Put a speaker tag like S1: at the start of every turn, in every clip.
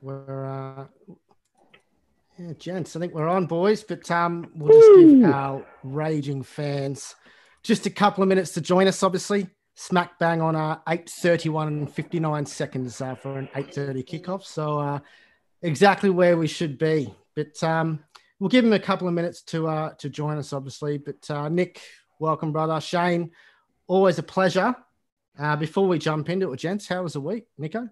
S1: think we're, uh, yeah, gents, I think we're on, boys, but um, we'll just give our raging fans just a couple of minutes to join us, obviously. Smack bang on uh, 8.31 and 59 seconds uh, for an 8.30 kickoff. So uh, exactly where we should be. But um, we'll give them a couple of minutes to uh, to join us, obviously. But uh, Nick, welcome, brother. Shane, always a pleasure. Uh, before we jump into it, gents, how was the week, Nico?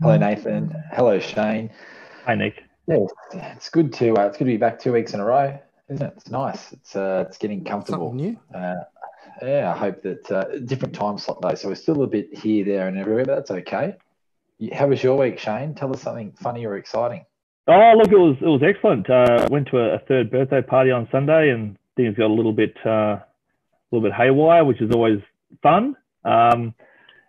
S2: Hello, Nathan. Hello, Shane.
S3: Hi, Nick.
S2: Yeah, it's good to uh, it's good to be back two weeks in a row, isn't it? It's nice. It's uh, it's getting comfortable.
S1: Something new.
S2: Uh, yeah, I hope that uh, different time slot though, so we're still a bit here, there, and everywhere, but that's okay. How was your week, Shane? Tell us something funny or exciting.
S3: Oh, look, it was it was excellent. Uh, went to a, a third birthday party on Sunday, and things got a little bit uh, a little bit haywire, which is always fun. Um,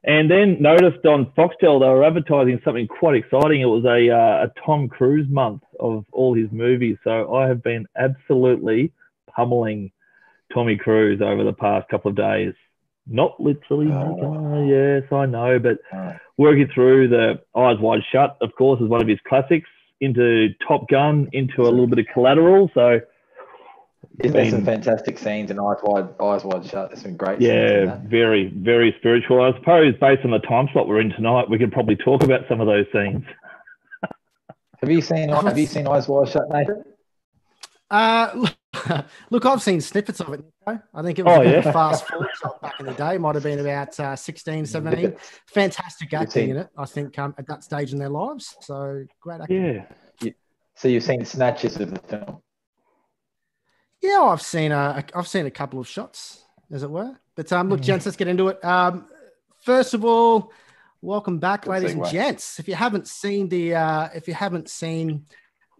S3: and then noticed on Foxtel they were advertising something quite exciting. It was a uh, a Tom Cruise month of all his movies. So I have been absolutely pummeling Tommy Cruise over the past couple of days. Not literally,
S2: Oh.
S3: yes, I know, but working through the Eyes Wide Shut, of course, is one of his classics. Into Top Gun, into a little bit of Collateral. So
S2: Isn't there some fantastic scenes and eyes wide, eyes wide shut? There's some great scenes
S3: yeah, very, very spiritual. I suppose based on the time slot we're in tonight, we could probably talk about some of those scenes.
S2: Have you seen Have you seen Eyes Wide Shut, Nathan?
S1: Uh, look, I've seen snippets of it. Nico. I think it was
S3: Oh,
S1: a bit of
S3: yeah?
S1: a fast forward shot back in the day. Might have been about uh, 16, 17. Fantastic acting
S2: seen-
S1: in it, I think, um, at that stage in their lives. So great acting.
S3: Yeah,
S2: So you've seen snatches of the film.
S1: Yeah, I've seen a, I've seen a couple of shots, as it were. But um, look, gents, let's get into it. Um, first of all, welcome back,
S2: Good
S1: ladies and
S2: segue.
S1: gents. If you haven't seen the, uh, if you haven't seen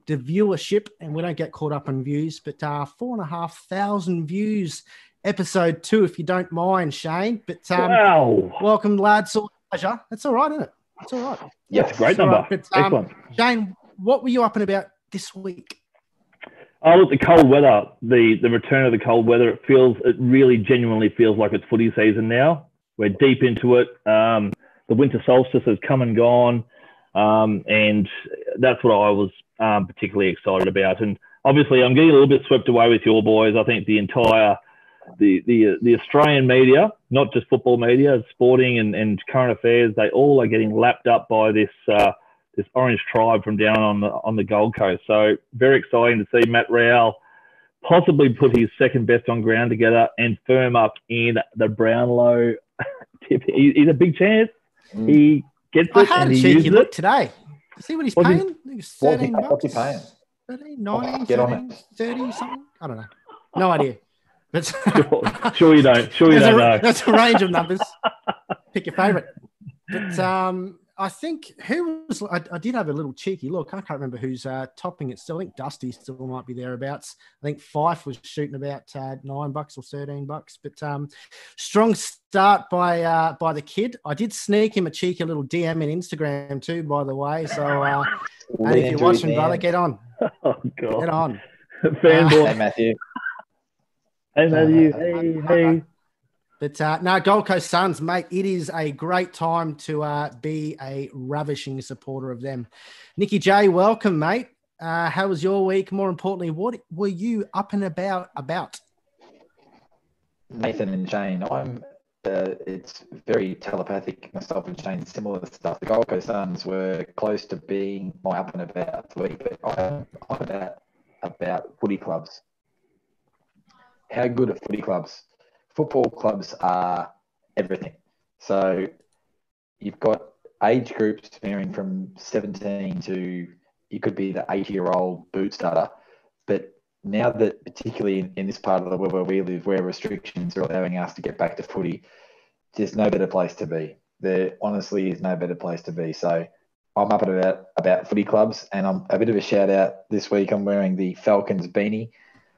S1: the viewership, and we don't get caught up on views, but uh, four and a half thousand views, episode two, if you don't mind, Shane. But um,
S3: wow,
S1: welcome, lads. All pleasure. That's all right, isn't it? It's all right.
S2: Yes.
S3: that's a great
S1: It's
S3: number.
S1: right, but, um,
S3: Excellent.
S1: Shane, what were you up and about this week?
S3: Oh, look, the cold weather, the the return of the cold weather. It feels, it really genuinely feels like it's footy season now. We're deep into it. Um, the winter solstice has come and gone, um, and that's what I was um, particularly excited about. And obviously, I'm getting a little bit swept away with your boys. I think the entire the the the Australian media, not just football media, sporting and, and current affairs, they all are getting lapped up by this uh, this orange tribe from down on the on the Gold Coast. So very exciting to see Matt Rowell possibly put his second best on ground together and firm up in the Brownlow tip. He- He's a big chance.
S2: Mm.
S3: He gets
S1: I
S3: it
S1: had
S3: and
S1: a
S3: he
S1: cheeky
S3: uses
S1: look
S3: it.
S1: today. See what he's
S3: What's
S1: paying? I think it's
S2: What's he-
S1: bucks.
S2: what's he paying?
S1: 13, 19,
S2: get on
S1: 13, 30, something? I don't know. No idea. But
S3: Sure, sure you don't. Sure you don't
S1: a,
S3: know.
S1: there's a range of numbers. Pick your favorite. But um, I think who was, I, I did have a little cheeky look. I can't remember who's uh, topping it still. I think Dusty still might be thereabouts. I think Fyfe was shooting about uh, nine bucks or 13 bucks. But um, strong start by uh, by the kid. I did sneak him a cheeky little DM in Instagram too, by the way. So, uh, and if you're watching, brother, get on.
S3: Oh God.
S1: Get
S3: god,
S1: on.
S2: Hey
S3: fanboy.
S2: Matthew.
S3: Hey Matthew. Hey hey.
S1: But uh, no, Gold Coast Suns, mate, it is a great time to uh, be a ravishing supporter of them. Nikki J, welcome, mate. Uh, how was your week? More importantly, what were you up and about about?
S2: Nathan and Shane. I'm. Uh, it's very telepathic. Myself and Shane, similar stuff. The Gold Coast Suns were close to being my up and about week, but I'm, I'm about about footy clubs. How good are footy clubs? Football clubs are everything. So you've got age groups varying from 17 to you could be the 80 year old boot starter, but now that particularly in, in this part of the world where we live, where restrictions are allowing us to get back to footy, there's no better place to be. There honestly is no better place to be. So I'm up and about about footy clubs, and I'm a bit of a shout out this week. I'm wearing the Falcons beanie.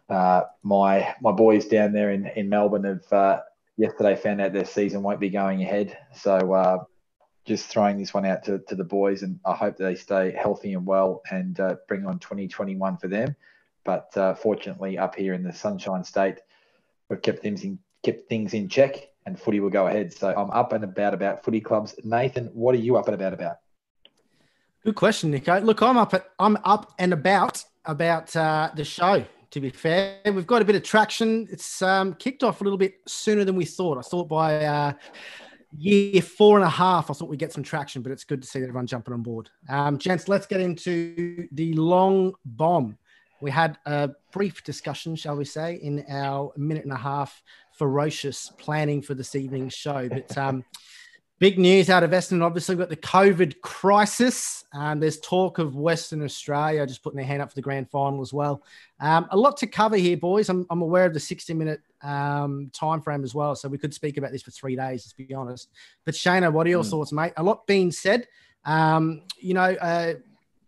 S2: Uh, my my boys down there in, in Melbourne have uh, yesterday found out their season won't be going ahead. So uh, just throwing this one out to, to the boys, and I hope they stay healthy and well and uh, bring on 2021 for them. But uh, fortunately, up here in the Sunshine State, we've kept things in kept things in check, and footy will go ahead. So I'm up and about about footy clubs. Nathan, what are you up and about about?
S1: Good question, Nico. Look, I'm up at, I'm up and about about uh, the show. To be fair, we've got a bit of traction. It's um, kicked off a little bit sooner than we thought. I thought by uh, year four and a half, I thought we'd get some traction, but it's good to see everyone jumping on board. Um, gents, let's get into the long bomb. We had a brief discussion, shall we say, in our minute and a half ferocious planning for this evening's show. But um, Big news out of Essendon. Obviously, we've got the COVID crisis. Um, there's talk of Western Australia just putting their hand up for the grand final as well. Um, a lot to cover here, boys. I'm, I'm aware of the 60 minute um, time frame as well, so we could speak about this for three days. Let's be honest. But Shana, what are your mm. thoughts, mate? A lot being said. Um, you know, uh,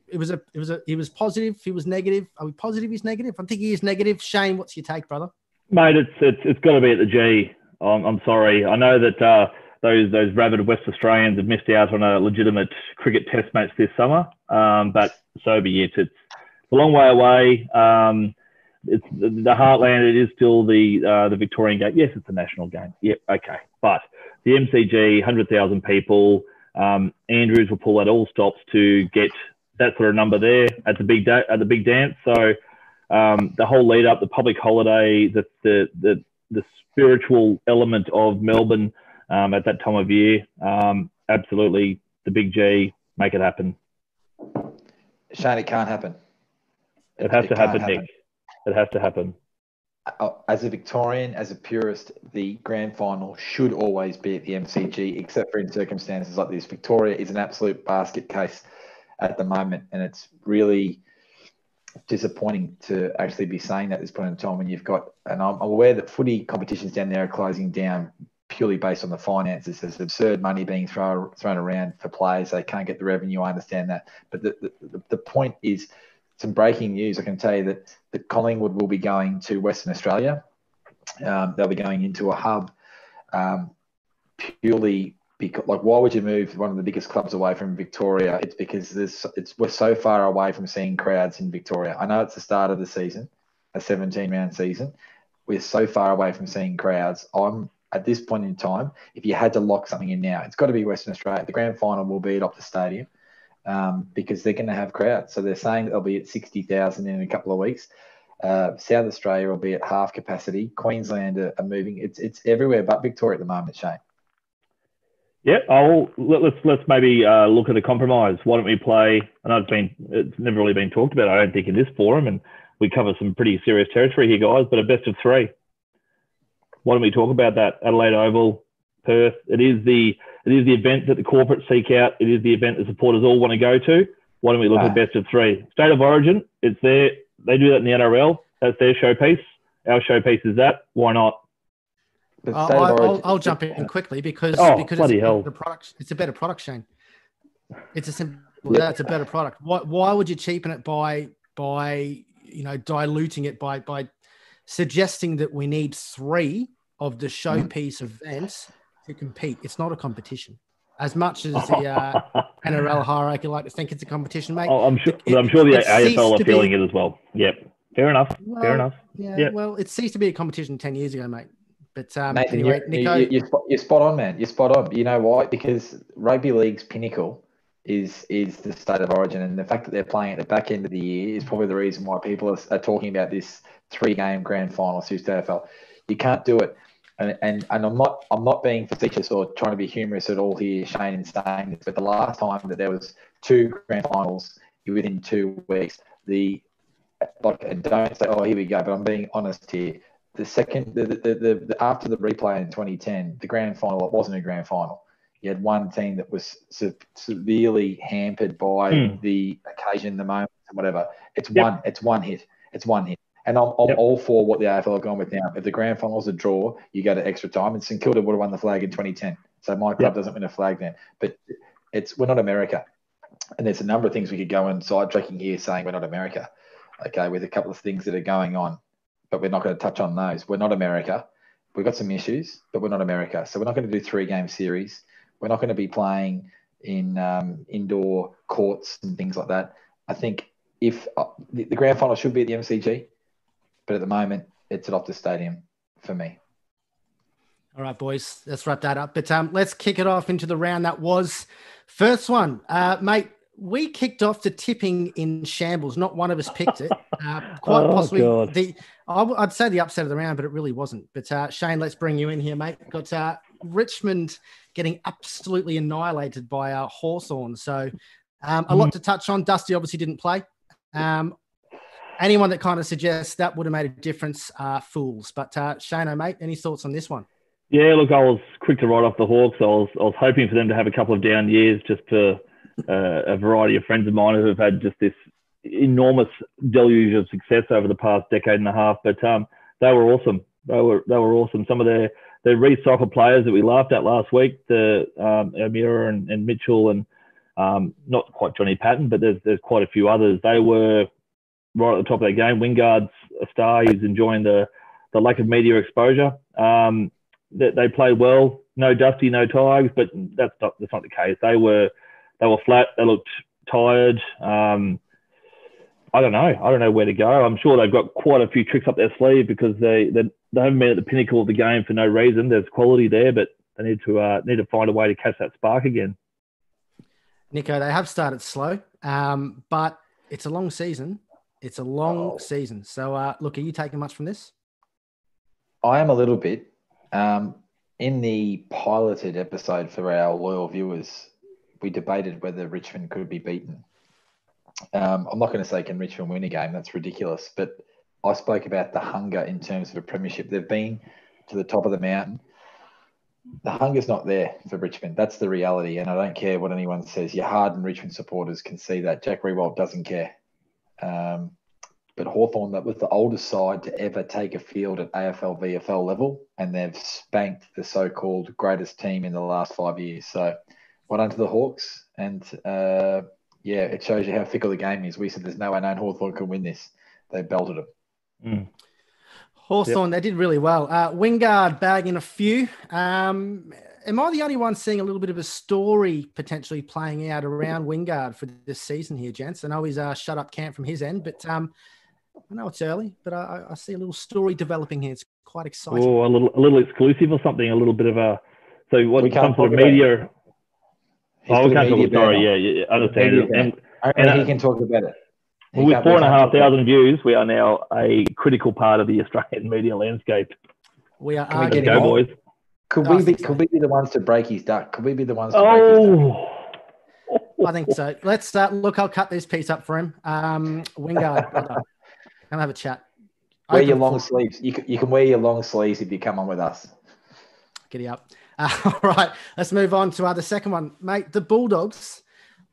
S1: it was a, it was a, he was positive. He was negative. Are we positive? He's negative. I think he is negative. Shane, what's your take, brother?
S3: Mate, it's it's it's got to be at the G. I'm, I'm sorry. I know that. Uh, those those rabid West Australians have missed out on a legitimate cricket test match this summer. Um, but so be it. It's a long way away. Um, it's the, the, heartland. It is still the uh, the Victorian game. Yes, it's a national game. Yep, okay. But the MCG, hundred thousand people. Um, Andrews will pull out all stops to get that sort of number there at the big da- at the big dance. So um, the whole lead up, the public holiday, the the the, the spiritual element of Melbourne um, at that time of year. Um, absolutely, the big G, make it happen.
S2: Shane, it can't happen.
S3: It, has it to happen, happen, Nick. It has to happen.
S2: Uh, as a Victorian, as a purist, the grand final should always be at the MCG, except for in circumstances like this. Victoria is an absolute basket case at the moment, and it's really disappointing to actually be saying that at this point in time when you've got, and I'm aware that footy competitions down there are closing down purely based on the finances. There's absurd money being thrown thrown around for players. They can't get the revenue. I understand that, but the, the, the point is some breaking news. I can tell you that that Collingwood will be going to Western Australia. Um, they'll be going into a hub um, purely because, like, why would you move one of the biggest clubs away from Victoria? It's because there's it's we're so far away from seeing crowds in Victoria. I know it's the start of the season, a 17 round season. We're so far away from seeing crowds. I'm at this point in time, if you had to lock something in now, it's got to be Western Australia. The grand final will be at Optus Stadium um, because they're going to have crowds. So they're saying they'll be at 60,000 in a couple of weeks. Uh, South Australia will be at half capacity. Queensland are, are, moving. It's it's everywhere but Victoria at the moment, Shane.
S3: Yeah, I'll let, us let's maybe uh, look at a compromise. Why don't we play? I know it's been it's never really been talked about. I don't think in this forum, and we cover some pretty serious territory here, guys. But a best of three why don't we talk about that? Adelaide Oval, Perth. It is the it is the event that the corporates seek out. It is the event the supporters all want to go to. Why don't we look ah. at best of three? State of origin. It's there. They do that in the NRL. That's their showpiece. Our showpiece is that. Why not?
S1: I'll, I'll, I'll, jump in quickly because
S3: oh,
S1: because it's
S3: hell.
S1: the product. It's a better product, Shane. It's a simple. Yep. Yeah, it's a better product. Why, why would you cheapen it by by you know diluting it by by suggesting that we need three of the showpiece events to compete. It's not a competition. As much as the uh, NRL hierarchy like to think it's a competition, mate.
S3: Oh, I'm sure. It, I'm sure the AFL are feeling be, it as well. Yep. Fair enough. Well, Fair enough.
S1: Yeah. Yep. Well, it ceased to be a competition ten years ago, mate. But um, Nathan, anyway,
S2: you're, Nico, you're, you're, you're spot on, man. You're spot on. You know why? Because rugby league's pinnacle is is the state of origin, and the fact that they're playing at the back end of the year is probably the reason why people are, are talking about this three game grand final suits AFL. You can't do it and, and and I'm not I'm not being facetious or trying to be humorous at all here, Shane, in saying this, but the last time that there was two grand finals within two weeks, the like and don't say, oh, here we go, but I'm being honest here. The second, the, the, the, the after the replay in 2010, the grand final, it wasn't a grand final. You had one team that was se- severely hampered by mm. the occasion, the moment, whatever. It's yep. one, it's one hit. It's one hit. And I'm, I'm yep. all for what the AFL have gone with now. If the grand final final's a draw, you go to extra time. And St Kilda would have won the flag in 2010. So my club yep. doesn't win a flag then. But it's we're not America. And there's a number of things we could go and sidetracking here saying we're not America. Okay, with a couple of things that are going on. But we're not going to touch on those. We're not America. We've got some issues, but we're not America. So we're not going to do three game series. We're not going to be playing in um, indoor courts and things like that. I think if uh, the, the grand final should be at the MCG, but at the moment, it's at Optus Stadium for me.
S1: All right, boys, let's wrap that up. But um, let's kick it off into the round that was. First one, uh, mate. we kicked off the tipping in shambles. Not one of us picked it. Uh, quite
S3: Oh,
S1: possibly
S3: God.
S1: the I w- I'd say the upset of the round, but it really wasn't. But uh, Shane, let's bring you in here, mate. Got uh, Richmond getting absolutely annihilated by uh, Hawthorn. So um, a lot to touch on. Dusty obviously didn't play. Um, anyone that kind of suggests that would have made a difference are fools. But uh, Shane, I mate, any thoughts on this one?
S3: Yeah, look, I was quick to write off the Hawks. I was, I was hoping for them to have a couple of down years just for uh, a variety of friends of mine who have had just this enormous deluge of success over the past decade and a half. But um, they were awesome. They were they were awesome. Some of their their recycled players that we laughed at last week, the um, O'Meara and, and Mitchell, and um, not quite Johnny Patton, but there's there's quite a few others. They were right at the top of their game. Wingard's a star. He's enjoying the the lack of media exposure. Um, that they played well. No Dusty, no Tigers, but that's not that's not the case. They were they were flat. They looked tired. Um, I don't know. I don't know where to go. I'm sure they've got quite a few tricks up their sleeve because they they, they haven't been at the pinnacle of the game for no reason. There's quality there, but they need to uh, need to find a way to catch that spark again.
S1: Nico, they have started slow, um, but it's a long season. It's a long
S2: Oh.
S1: season. So, uh, look, are you taking much from this?
S2: I am a little bit. Um, in the piloted episode for our loyal viewers, we debated whether Richmond could be beaten. Um, I'm not going to say can Richmond win a game. That's ridiculous. But I spoke about the hunger in terms of a premiership. They've been to the top of the mountain. The hunger's not there for Richmond. That's the reality. And I don't care what anyone says. Your hardened Richmond supporters can see that. Jack Riewoldt doesn't care. Um, but Hawthorn, that was the oldest side to ever take a field at AFL VFL level, and they've spanked the so-called greatest team in the last five years. So, well done to the Hawks, and uh, yeah, it shows you how fickle the game is. We said there's no way known Hawthorn can win this. They belted them.
S1: Hawthorn, they did really well. Uh, Wingard bagging a few. Um, am I the only one seeing a little bit of a story potentially playing out around Wingard for this season here, gents? I know he's uh, shut up camp from his end, but um, I know it's early, but I, I see a little story developing here. It's quite exciting.
S3: Or a little a little exclusive or something. A little bit of a so what
S2: We can't
S3: some sort of
S2: talk about
S3: media.
S2: He's
S3: Oh, we can't talk about sorry. Yeah, yeah, yeah, understand.
S2: Media
S3: And,
S2: ban.
S3: and
S2: Only
S3: and,
S2: he
S3: uh,
S2: can talk about it. He
S3: with
S2: can't-
S3: four
S2: we
S3: and a
S2: can't
S3: half
S2: talk about
S3: thousand views, we are now a critical part of the Australian media landscape.
S1: we are
S2: Can we get
S1: arguing.
S2: him
S3: go,
S2: on?
S3: boys.
S2: Could
S1: I
S2: we be?
S1: think so.
S2: Could we be the ones to break his duck? Could we be the ones to break his duck?
S3: Oh,
S1: I think so. Let's uh, look. I'll cut this piece up for him. Um, Wingard, brother, come have a chat.
S2: Wear
S1: Open
S2: your long
S1: for-
S2: sleeves. You can, you can wear your long sleeves if you come on with us.
S1: Giddy up. Uh, all right, let's move on to uh, the second one, mate. The Bulldogs.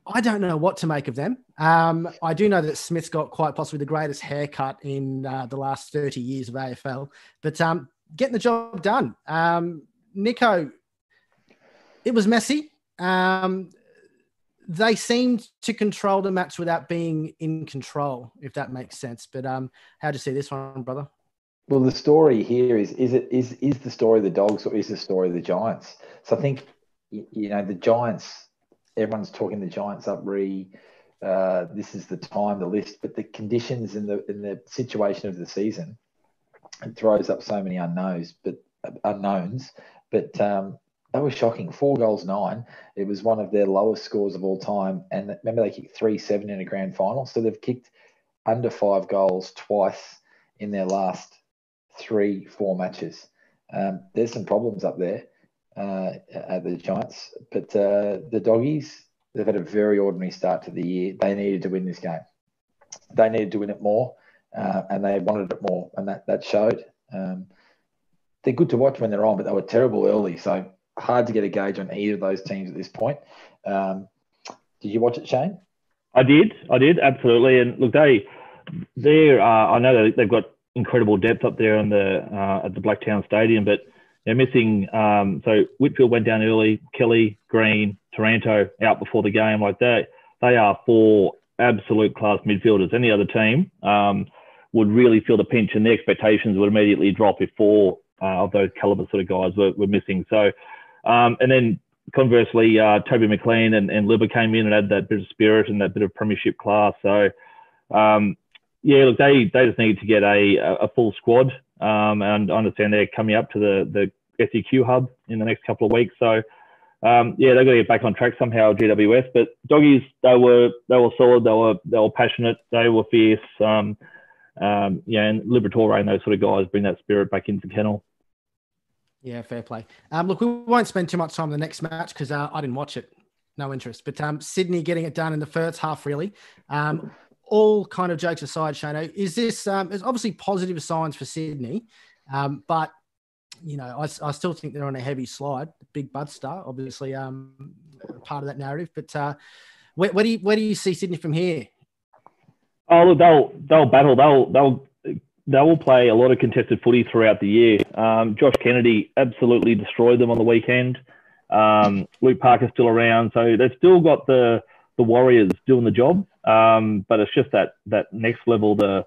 S1: I don't know what to make of them. Um, I do know that Smith's got quite possibly the greatest haircut in uh, the last 30 years of AFL, but um, getting the job done. Um, Nico, it was messy. Um, they seemed to control the match without being in control, if that makes sense. But um, how do you see this one, brother?
S2: Well, the story here is is it is is the story of the dogs or is the story of the Giants? So I think you know the Giants. Everyone's talking the Giants up. Re, uh, this is the time, the list, but the conditions and the in the situation of the season, it throws up so many unknowns. But unknowns. But um, that was shocking. Four goals, nine. It was one of their lowest scores of all time. And remember, they kicked three seven in a grand final, so they've kicked under five goals twice in their last three, four matches. Um, there's some problems up there uh, at the Giants, but uh, the doggies, they've had a very ordinary start to the year. They needed to win this game. They needed to win it more, uh, and they wanted it more, and that that showed. Um, they're good to watch when they're on, but they were terrible early, so hard to get a gauge on either of those teams at this point. Um, did you watch it, Shane?
S3: I did, I did, absolutely. And look, they, they're, uh, I know they've got incredible depth up there on the uh, at the Blacktown Stadium, but they're missing. Um, so Whitfield went down early. Kelly, Green, Taranto out before the game. Like that, they are four absolute class midfielders. Any other team um, would really feel the pinch, and the expectations would immediately drop if four uh, of those caliber sort of guys were, were missing. So, um, and then conversely, uh, Toby McLean and, and Libba came in and had that bit of spirit and that bit of premiership class. So, um, yeah, look, they, they just need to get a, a full squad. Um, and I understand they're coming up to the, the SEQ hub in the next couple of weeks. So, um, yeah, they've got to get back on track somehow, GWS. But doggies, they were they were solid. They were they were passionate. They were fierce. Um, um, yeah, and Liberatore and those sort of guys bring that spirit back into the kennel.
S1: Yeah, fair play. Um, look, we won't spend too much time on the next match because uh, I didn't watch it. No interest. But um, Sydney getting it done in the first half, really. Um, all kind of jokes aside, Shano, is this um, there's obviously positive signs for Sydney, um, but you know, I, I still think they're on a heavy slide. Big Bud Star, obviously, um, part of that narrative. But uh, where, where do you where do you see Sydney from here?
S3: Oh, look, they'll they'll battle. They'll they'll they will play a lot of contested footy throughout the year. Um, Josh Kennedy absolutely destroyed them on the weekend. Um, Luke Parker's still around, so they've still got the the Warriors doing the job. Um, but it's just that that next level. The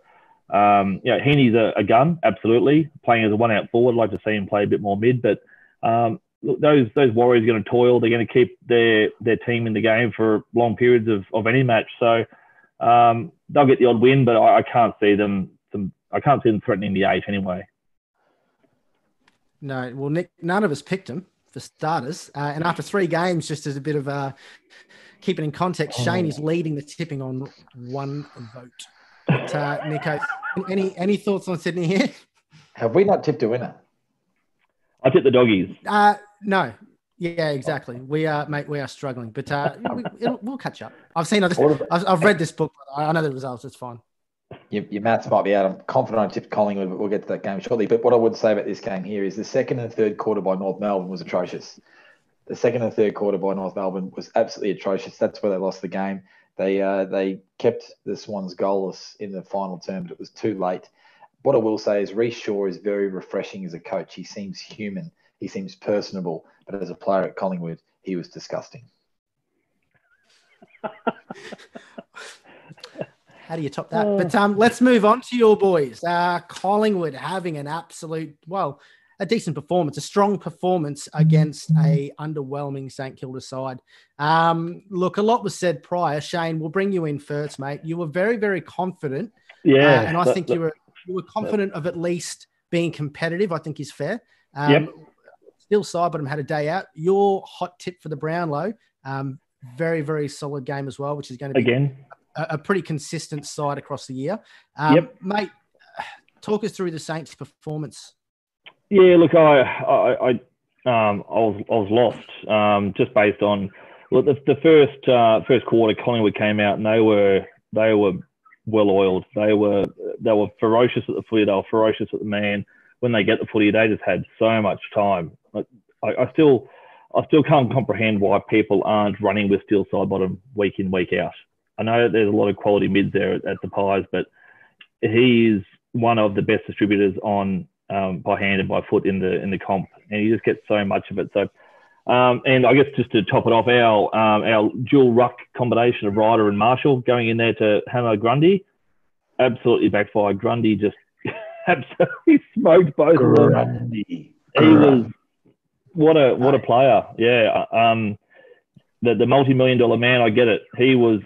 S3: um, you know, Heeney's a, a, gun, absolutely playing as a one out forward. I'd like to see him play a bit more mid, but um, those those Warriors are going to toil. They're going to keep their their team in the game for long periods of, of any match. So um, they'll get the odd win, but I, I can't see them. Some I can't see them threatening the eight anyway.
S1: No, well, Nick, none of us picked him for starters, uh, and after three games, just as a bit of a keep it in context, Shane is leading the tipping on one vote. But, uh, Nico, any any thoughts on Sydney here?
S2: Have we not tipped a winner?
S3: I tipped the doggies.
S1: Uh, no. Yeah, exactly. We are, mate. We are struggling, but uh, we, will catch up. I've seen. I've, I've, read this book. I know the results. It's fine.
S2: Your, your maths might be out. I'm confident I tipped Collingwood, but we'll get to that game shortly. But what I would say about this game here is the second and third quarter by North Melbourne was atrocious. The second and third quarter by North Melbourne was absolutely atrocious. That's where they lost the game. They uh, they kept the Swans goalless in the final term, but it was too late. What I will say is Rhyce Shaw is very refreshing as a coach. He seems human. He seems personable. But as a player at Collingwood, he was disgusting.
S1: How do you top that? But um, let's move on to your boys. Uh, Collingwood having an absolute, well, a decent performance, a strong performance against a underwhelming St Kilda side. Um, look, a lot was said prior. Shane, we'll bring you in first, mate. You were very, very confident.
S3: Yeah,
S1: uh, and I that, think that, you were you were confident that, of at least being competitive. I think is fair. Um, yep. Still, Sidebottom had a day out. Your hot tip for the Brownlow, um, very, very solid game as well, which is going to be
S3: again
S1: a, a pretty consistent side across the year. Um, yep. mate. Talk us through the Saints' performance.
S3: Yeah, look, I, I, I, um, I was, I was lost um, just based on look the, the first uh, first quarter. Collingwood came out and they were they were well oiled. They were they were ferocious at the footy. They were ferocious at the man. When they get the footy, they just had so much time. I, I still I still can't comprehend why people aren't running with Steele Sidebottom week in week out. I know there's a lot of quality mids there at, at the Pies, but he is one of the best distributors on um, by hand and by foot in the in the comp, and he just gets so much of it. So, um, and I guess just to top it off, our um, our dual ruck combination of Ryder and Marshall going in there to hammer Grundy, absolutely backfired. Grundy just absolutely smoked both Grundy. of them. He was what a what a player, yeah. Um, the the multi million dollar man, I get it. He was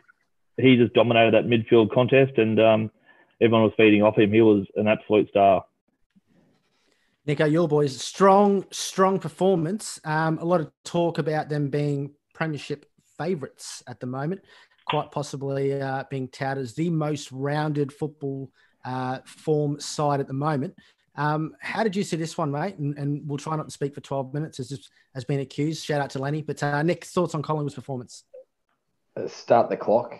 S3: he just dominated that midfield contest, and um, everyone was feeding off him. He was an absolute star.
S1: Nico, your boys, strong, strong performance. Um, a lot of talk about them being premiership favourites at the moment, quite possibly uh, being touted as the most rounded football uh, form side at the moment. Um, how did you see this one, mate? And, and, we'll try not to speak for 12 minutes, as has been accused. Shout out to Lenny. But uh, Nick, thoughts on Collingwood's performance?
S2: Uh, start the clock.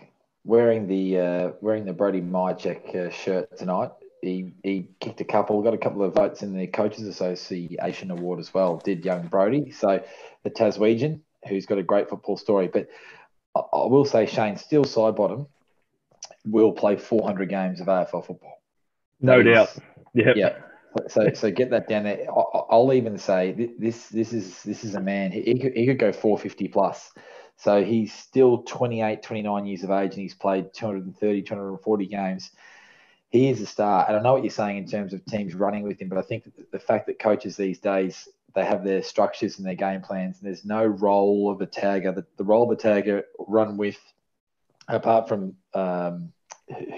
S2: Wearing the uh, wearing the Brody Mihocek uh, shirt tonight he, he kicked a couple, got a couple of votes in the Coaches Association Award as well, did young Brody. So the Taswegian, who's got a great football story. But I, I will say Shane, Steele Sidebottom, will play 400 games of AFL football.
S3: No that doubt.
S2: Is, yeah. So, so get that down there. I, will even say this. This is this is a man. He, could, he could go 450 plus. So he's still 28, 29 years of age, and he's played 230, 240 games he is a star. And I know what you're saying in terms of teams running with him, but I think the fact that coaches these days they have their structures and their game plans, and there's no role of a tagger. The, the role of a tagger run with, apart from um,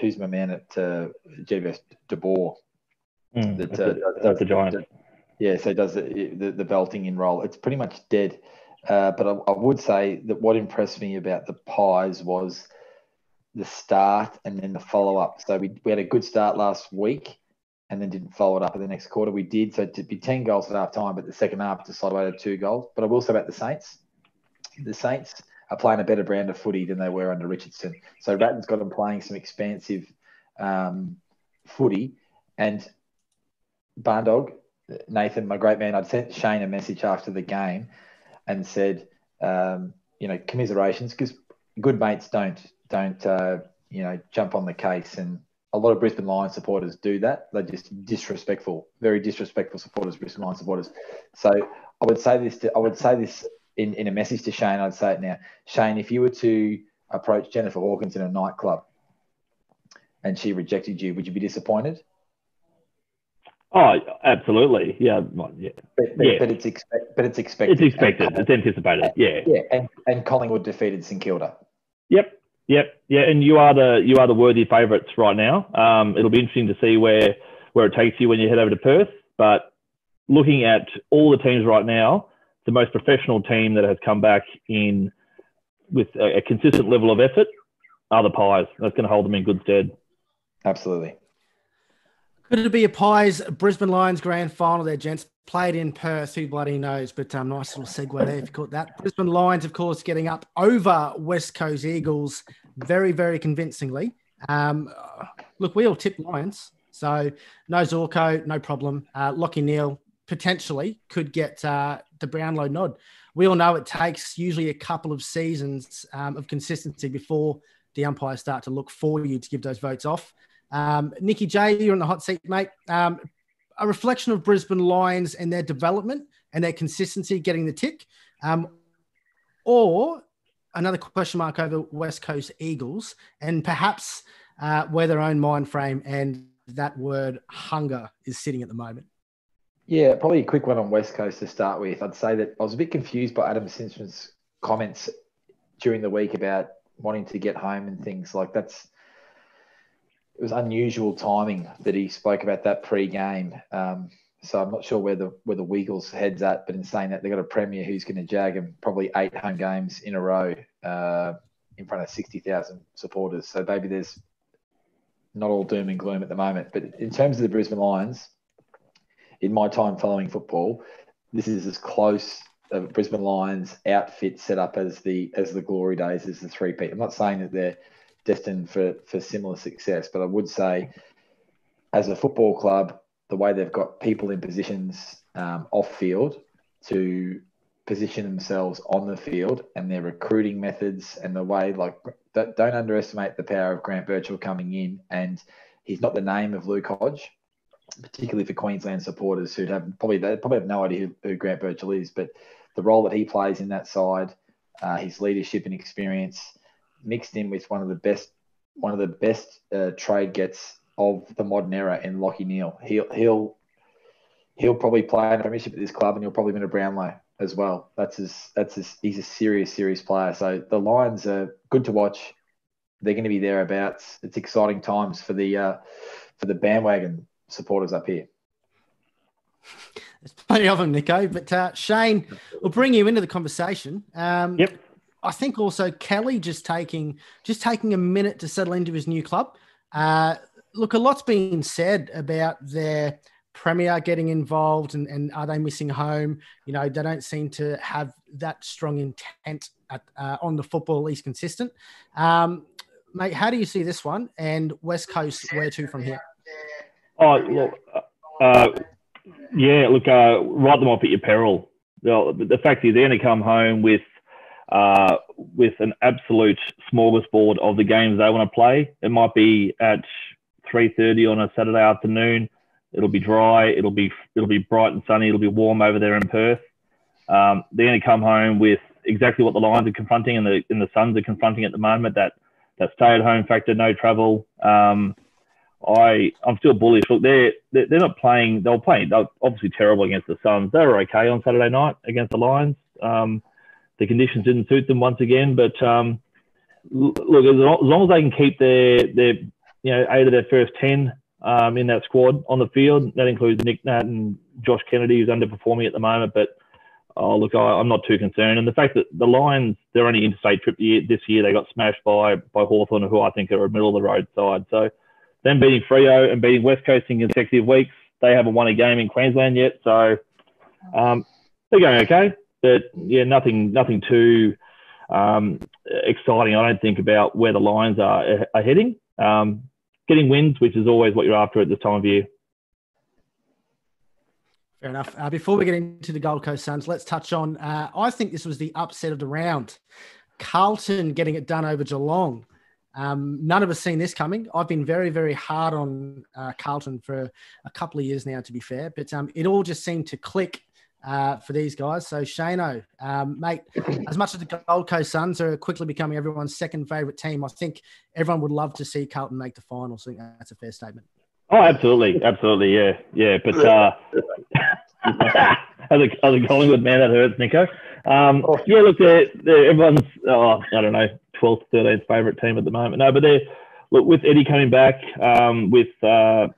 S2: who's my man at uh, GWS De Boer.
S3: Mm, that, uh, does, the giant.
S2: yeah, so does the, the, the belting in roll. It's pretty much dead. Uh, but I, I, would say that what impressed me about the Pies was the start and then the follow up. So we, we had a good start last week and then didn't follow it up in the next quarter. We did. So to be 10 goals at half time, but the second half decided to two goals. But I will say about the Saints, the Saints are playing a better brand of footy than they were under Richardson. So Ratten's got them playing some expansive um, footy. And Barndog, Nathan, my great man, I'd sent Shane a message after the game and said, um, you know, commiserations because good mates don't don't uh, you know jump on the case and a lot of Brisbane Lions supporters do that. They're just disrespectful, very disrespectful supporters, Brisbane Lions supporters. So I would say this to, I would say this in, in a message to Shane. I'd say it now, Shane. If you were to approach Jennifer Hawkins in a nightclub and she rejected you, would you be disappointed?
S3: Oh, absolutely. Yeah.
S2: yeah. But, but, yeah. but it's expect, but it's expected.
S3: It's expected. And, it's anticipated. Yeah.
S2: Yeah. And, and Collingwood defeated St Kilda.
S3: Yep. Yep, yeah, and you are the you are the worthy favourites right now. Um, it'll be interesting to see where where it takes you when you head over to Perth. But looking at all the teams right now, the most professional team that has come back in with a, a consistent level of effort are the Pies. That's going to hold them in good stead.
S2: Absolutely.
S1: Could it be a Pies Brisbane Lions grand final there, gents? Played in Perth, who bloody knows? But um, nice little segue there if you caught that. Brisbane Lions, of course, getting up over West Coast Eagles very, very convincingly. Um, look, we all tip Lions, so no Zorko, no problem. Uh, Lachie Neale potentially could get uh, the Brownlow nod. We all know it takes usually a couple of seasons um, of consistency before the umpires start to look for you to give those votes off. Um, Nicky J, you're in the hot seat, mate. Um, a reflection of Brisbane Lions and their development and their consistency getting the tick, um, or another question mark over West Coast Eagles and perhaps uh, where their own mind frame and that word hunger is sitting at the moment.
S2: Yeah, probably a quick one on West Coast to start with. I'd say that I was a bit confused by Adam Simpson's comments during the week about wanting to get home and things like that's it was unusual timing that he spoke about that pre-game. Um, so I'm not sure where the where the Wiggles heads at, but in saying that they've got a premier who's going to jag them probably eight home games in a row uh, in front of sixty thousand supporters. So maybe there's not all doom and gloom at the moment. But in terms of the Brisbane Lions, in my time following football, this is as close a Brisbane Lions outfit set up as the as the glory days as the three P. I'm not saying that they're destined for, for similar success. But I would say, as a football club, the way they've got people in positions um, off field to position themselves on the field and their recruiting methods and the way, like, don't underestimate the power of Grant Birchall coming in. And he's not the name of Luke Hodge, particularly for Queensland supporters who have probably they probably have no idea who, Grant Birchall is, but the role that he plays in that side, uh, his leadership and experience, mixed in with one of the best one of the best uh, trade gets of the modern era in Lachie Neale. He'll he'll he'll probably play in a premiership at this club and he'll probably win a Brownlow as well. That's his that's his he's a serious, serious player. So the Lions are good to watch. They're going to be thereabouts. It's exciting times for the uh, for the bandwagon supporters up here.
S1: There's plenty of them, Nico. But uh, Shane, we'll bring you into the conversation. Um,
S3: yep.
S1: I think also Kelly just taking just taking a minute to settle into his new club. Uh, look, a lot's been said about their premier getting involved and, and are they missing home? You know, they don't seem to have that strong intent at, uh, on the football, at least consistent. Um, mate, how do you see this one? And West Coast, where to from here?
S3: Oh, look, uh, yeah, look, uh, write them off at your peril. The, the fact is, they're going to come home with uh, with an absolute smorgasbord of the games they want to play. It might be at 3:30 on a Saturday afternoon. It'll be dry. It'll be it'll be bright and sunny. It'll be warm over there in Perth. Um, they're going to come home with exactly what the Lions are confronting and the and the Suns are confronting at the moment. That that stay at home factor, no travel. Um, I I'm still bullish. Look, they're they're, they're not playing. They were playing. They were obviously terrible against the Suns. They were okay on Saturday night against the Lions. Um, the conditions didn't suit them once again. But um, look, as long as they can keep their their you know eight of their first ten um, in that squad on the field, that includes Nick Nat and Josh Kennedy, who's underperforming at the moment. But oh look, I, am not too concerned. And the fact that the Lions, their only interstate trip this year, they got smashed by by Hawthorn, who I think are a middle of the road side. So them beating Freo and beating West Coast in consecutive weeks, they haven't won a game in Queensland yet. So um, they're going okay. But yeah, nothing nothing too um, exciting. I don't think about where the lines are, are heading. Um, getting wins, which is always what you're after at this time of year.
S1: Fair enough. Uh, before we get into the Gold Coast Suns, let's touch on. Uh, I think this was the upset of the round. Carlton getting it done over Geelong. Um, none of us seen this coming. I've been very, very hard on uh, Carlton for a couple of years now, to be fair, but um, it all just seemed to click uh, for these guys. So, Shano, um, mate, as much as the Gold Coast Suns are quickly becoming everyone's second favourite team, I think everyone would love to see Carlton make the finals. I think that's a fair statement.
S3: Oh, absolutely, absolutely, yeah, yeah. But uh, as a as a Collingwood man, that hurts, Nico. Um, yeah, look, they're, they're everyone's oh, I don't know, twelfth, thirteenth favourite team at the moment. No, but they're look with Eddie coming back, um, with uh,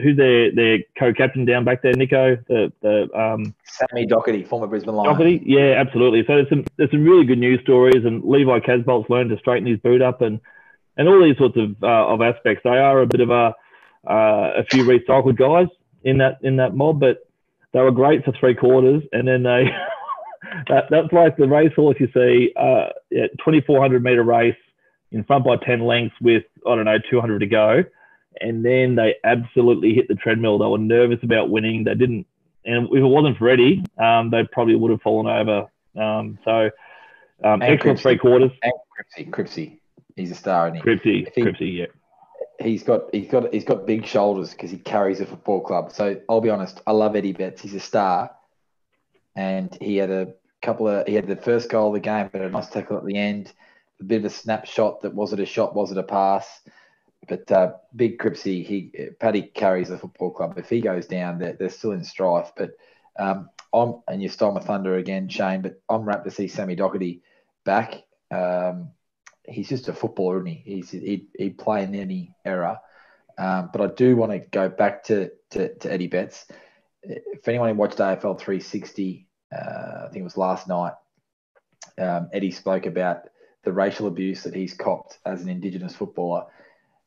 S3: who's their their co-captain down back there, Nico, the the um,
S2: Sammy Docherty, former Brisbane Lion.
S3: Docherty, yeah, absolutely. So there's some there's some really good news stories, and Levi Casboult's learned to straighten his boot up, and and all these sorts of uh, of aspects. They are a bit of a uh, a few recycled guys in that in that mob, but they were great for three quarters, and then they that, that's like the racehorse you see, uh, yeah, 2400 meter race in front by 10 lengths with I don't know 200 to go and then they absolutely hit the treadmill. They were nervous about winning. They didn't, and if it wasn't for Eddie, um, they probably would have fallen over. Um, so um, excellent Cripsy. three quarters.
S2: And Cripsy, Cripsy, he's a star, isn't
S3: he? Cripsy, he, Cripsy, yeah.
S2: He's got he's got he's got big shoulders because he carries a football club. So I'll be honest, I love Eddie Betts. He's a star, and he had a couple of he had the first goal of the game, but a nice tackle at the end. A bit of a snapshot that was it a shot, was it a pass? But uh, Big Cripsy, he Paddy carries the football club. If he goes down, they're, they're still in strife. But um, I'm and you stole my thunder again, Shane. But I'm rapt to see Sammy Docherty back. Um, he's just a footballer, isn't he? He's he'd, he'd play in any era. Um, but I do want to go back to, to, to Eddie Betts. If anyone who watched AFL 360, uh, I think it was last night, um, Eddie spoke about the racial abuse that he's copped as an Indigenous footballer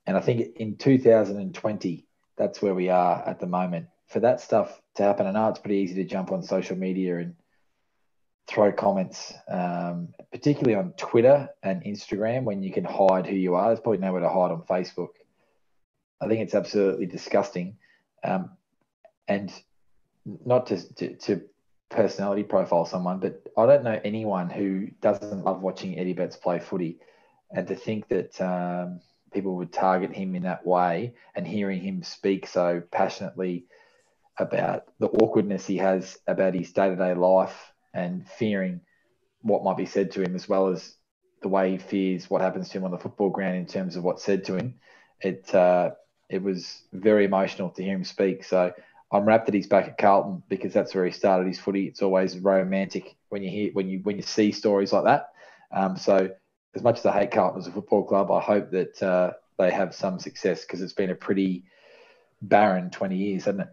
S2: and I think in 2020, that's where we are at the moment. For that stuff to happen, I know it's pretty easy to jump on social media and throw comments, um, particularly on Twitter and Instagram when you can hide who you are. There's probably nowhere to hide on Facebook. I think it's absolutely disgusting. Um, and not to, to, to, personality profile someone, but I don't know anyone who doesn't love watching Eddie Betts play footy. And to think that um, people would target him in that way and hearing him speak so passionately about the awkwardness he has about his day-to-day life and fearing what might be said to him as well as the way he fears what happens to him on the football ground in terms of what's said to him it uh, it was very emotional to hear him speak so I'm rapt that he's back at Carlton because that's where he started his footy. It's always romantic when you hear when you when you see stories like that. Um, so as much as I hate Carlton as a football club, I hope that uh, they have some success because it's been a pretty barren 20 years, hasn't it?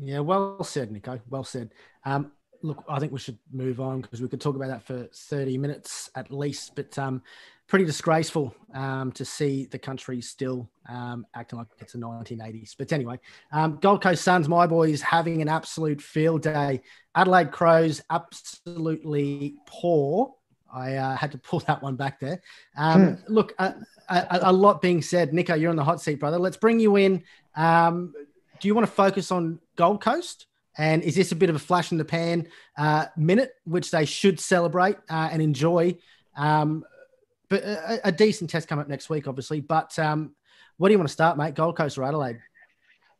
S1: Yeah, well said, Nico. Well said. Um, look, I think we should move on because we could talk about that for 30 minutes at least. But um, pretty disgraceful um, to see the country still um, acting like it's the 1980s. But anyway, um, Gold Coast Suns, my boys, having an absolute field day. Adelaide Crows, absolutely poor. I uh, had to pull that one back there. Um, hmm. Look, a, a, lot being said. Nico, you're on the hot seat, brother. Let's bring you in. Um, do you want to focus on Gold Coast? And is this a bit of a flash in the pan uh, minute, which they should celebrate uh, and enjoy? Um, but a, a, decent test coming up next week, obviously. But um, what do you want to start, mate? Gold Coast or Adelaide?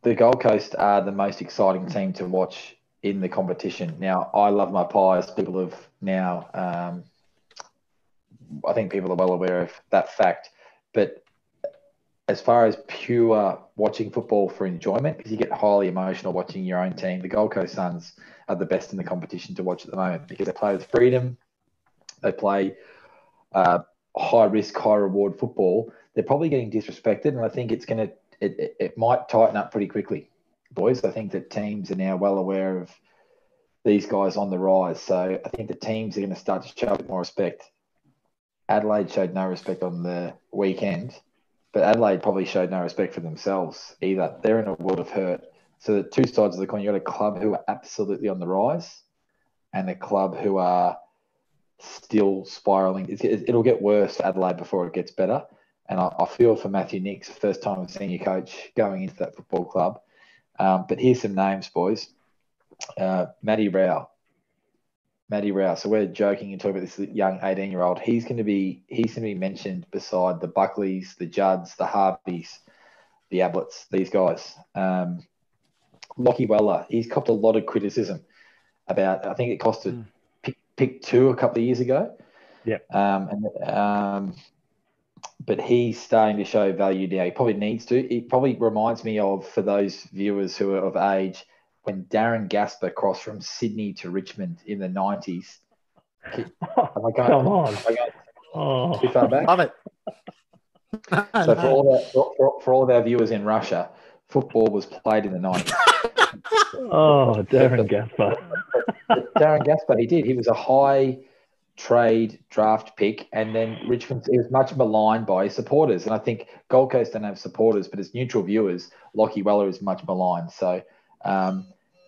S2: The Gold Coast are the most exciting team to watch in the competition. Now, I love my pies. People have now um, I think people are well aware of that fact. But as far as pure watching football for enjoyment, because you get highly emotional watching your own team, the Gold Coast Suns are the best in the competition to watch at the moment because they play with freedom. They play uh, high risk, high reward football. They're probably getting disrespected, and I think it's going to it, it, might tighten up pretty quickly, boys. I think that teams are now well aware of these guys on the rise. So I think the teams are going to start to show a bit more respect. Adelaide showed no respect on the weekend, but Adelaide probably showed no respect for themselves either. They're in a world of hurt. So the two sides of the coin, you've got a club who are absolutely on the rise and a club who are still spiraling. it'll get worse for Adelaide before it gets better. And I, I feel for Matthew Nicks, first time senior coach going into that football club. Um, but here's some names, boys. Uh, Matty Rowell. Matty Rowell. So we're joking and talking about this young 18 year old. He's going to be he's going to be mentioned beside the Buckleys, the Judds, the Harveys, the Ablets, these guys. Um, Lachie Weller. He's copped a lot of criticism about. I think it costed mm. pick, pick two a couple of years ago.
S3: Yeah.
S2: Um, and um, but he's starting to show value now. He probably needs to. It probably reminds me of for those viewers who are of age when Darren Gaspar crossed from Sydney to Richmond in the nineties.
S3: Am I going, Come on.
S2: oh. too far back?
S1: Love it.
S2: so for all, the, for, for all of our viewers in Russia, football was played in the nineties.
S3: oh, Darren Gaspar.
S2: Darren Gaspar, he did. He was a high trade draft pick, and then Richmond he was much maligned by his supporters. And I think Gold Coast don't have supporters, but as neutral viewers, Lachie Weller is much maligned. So, um,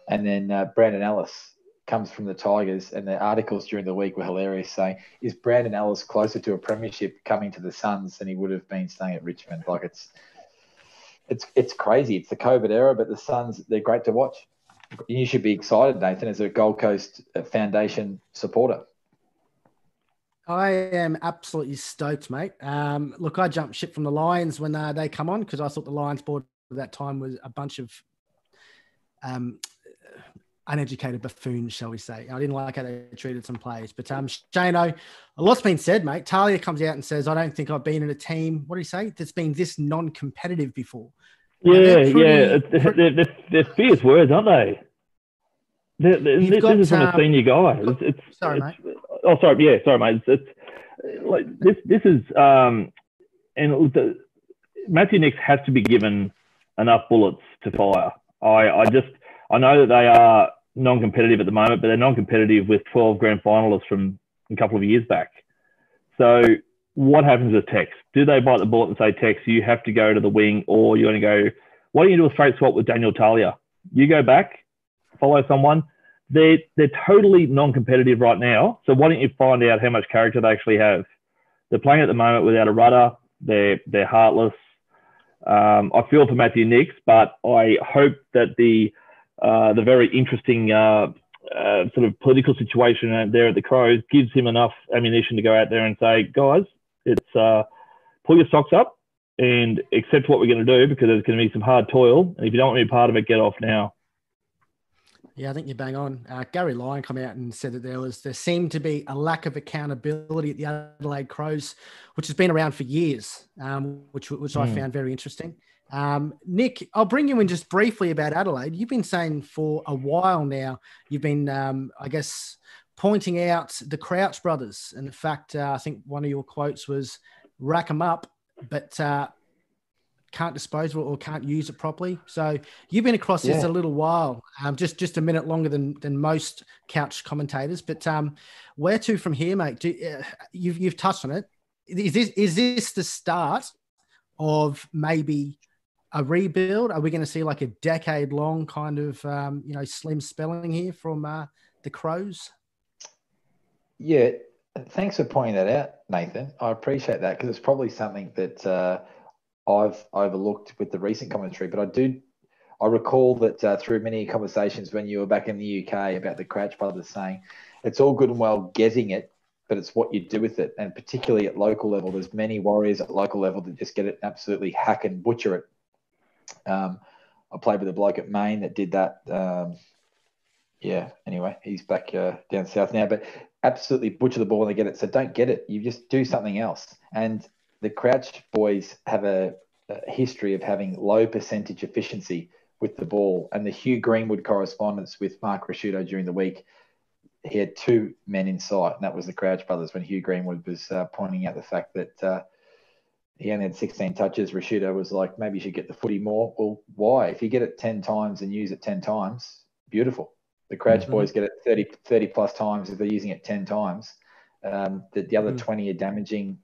S2: and then uh, Brandon Ellis comes from the Tigers, and the articles during the week were hilarious, saying, "Is Brandon Ellis closer to a premiership coming to the Suns than he would have been staying at Richmond?" Like it's, it's, it's crazy. It's the COVID era, but the Suns they're great to watch. You should be excited, Nathan, as a Gold Coast Foundation supporter.
S1: I am absolutely stoked, mate. Um, look, I jumped ship from the Lions when uh, they come on because I thought the Lions board at that time was a bunch of um, uneducated buffoons, shall we say. I didn't like how they treated some players. But um, Shano, a lot's been said, mate. Talia comes out and says, I don't think I've been in a team, what do you say, that's been this non competitive before.
S3: Yeah, pretty, yeah. They're, they're, they're, fierce words, aren't they? They're, this got, is from um, a senior guy. It's, it's,
S1: sorry,
S3: it's, mate. Oh, sorry. Yeah, sorry, mate. It's, it's like this. This is um, and the, Matthew Nicks has to be given enough bullets to fire. I, I just I know that they are non-competitive at the moment, but they're non-competitive with 12 grand finalists from a couple of years back. So what happens with Tex? Do they bite the bullet and say, Tex, you have to go to the wing, or you're going to go? Why don't you do a straight swap with Daniel Talia? You go back, follow someone, they're they're totally non-competitive right now. So why don't you find out how much character they actually have? They're playing at the moment without a rudder. They're they're heartless. Um, I feel for Matthew Nicks, but I hope that the uh, the very interesting uh, uh, sort of political situation there at the Crows gives him enough ammunition to go out there and say, guys, it's uh, pull your socks up and accept what we're going to do because there's going to be some hard toil. And if you don't want to be part of it, get off now.
S1: Yeah, I think you're bang on. Uh, Gary Lyon come out and said that there was there seemed to be a lack of accountability at the Adelaide Crows, which has been around for years, um, which which mm. I hmm. found very interesting. Um, Nick, I'll bring you in just briefly about Adelaide. You've been saying for a while now. You've been, um, I guess, pointing out the Crouch brothers, and in fact, uh, I think one of your quotes was "rack them up," but uh, can't dispose of it or can't use it properly. So you've been across yeah. this a little while, um, just just a minute longer than than most couch commentators. But um, where to from here, mate? Do, uh, you've you've touched on it. Is this is this the start of maybe a rebuild? Are we going to see like a decade long kind of um, you know slim spelling here from uh, the Crows?
S2: Yeah, thanks for pointing that out, Nathan. I appreciate that because it's probably something that. Uh, I've overlooked with the recent commentary, but I do. I recall that uh, through many conversations when you were back in the UK about the Crouch brothers saying, it's all good and well getting it, but it's what you do with it. And particularly at local level, there's many warriors at local level that just get it absolutely hack and butcher it. Um, I played with a bloke at Maine that did that. Um, yeah, anyway, he's back uh, down south now, but absolutely butcher the ball and they get it. So don't get it. You just do something else. And the Crouch boys have a, a history of having low percentage efficiency with the ball. And the Hugh Greenwood correspondence with Mark Ricciuto during the week, he had two men in sight, and that was the Crouch brothers when Hugh Greenwood was uh, pointing out the fact that uh, he only had 16 touches. Ricciuto was like, maybe you should get the footy more. Well, why? If you get it 10 times and use it 10 times, beautiful. The Crouch mm-hmm. boys get it 30, 30 plus times if they're using it 10 times. Um, the, the other mm. 20 are damaging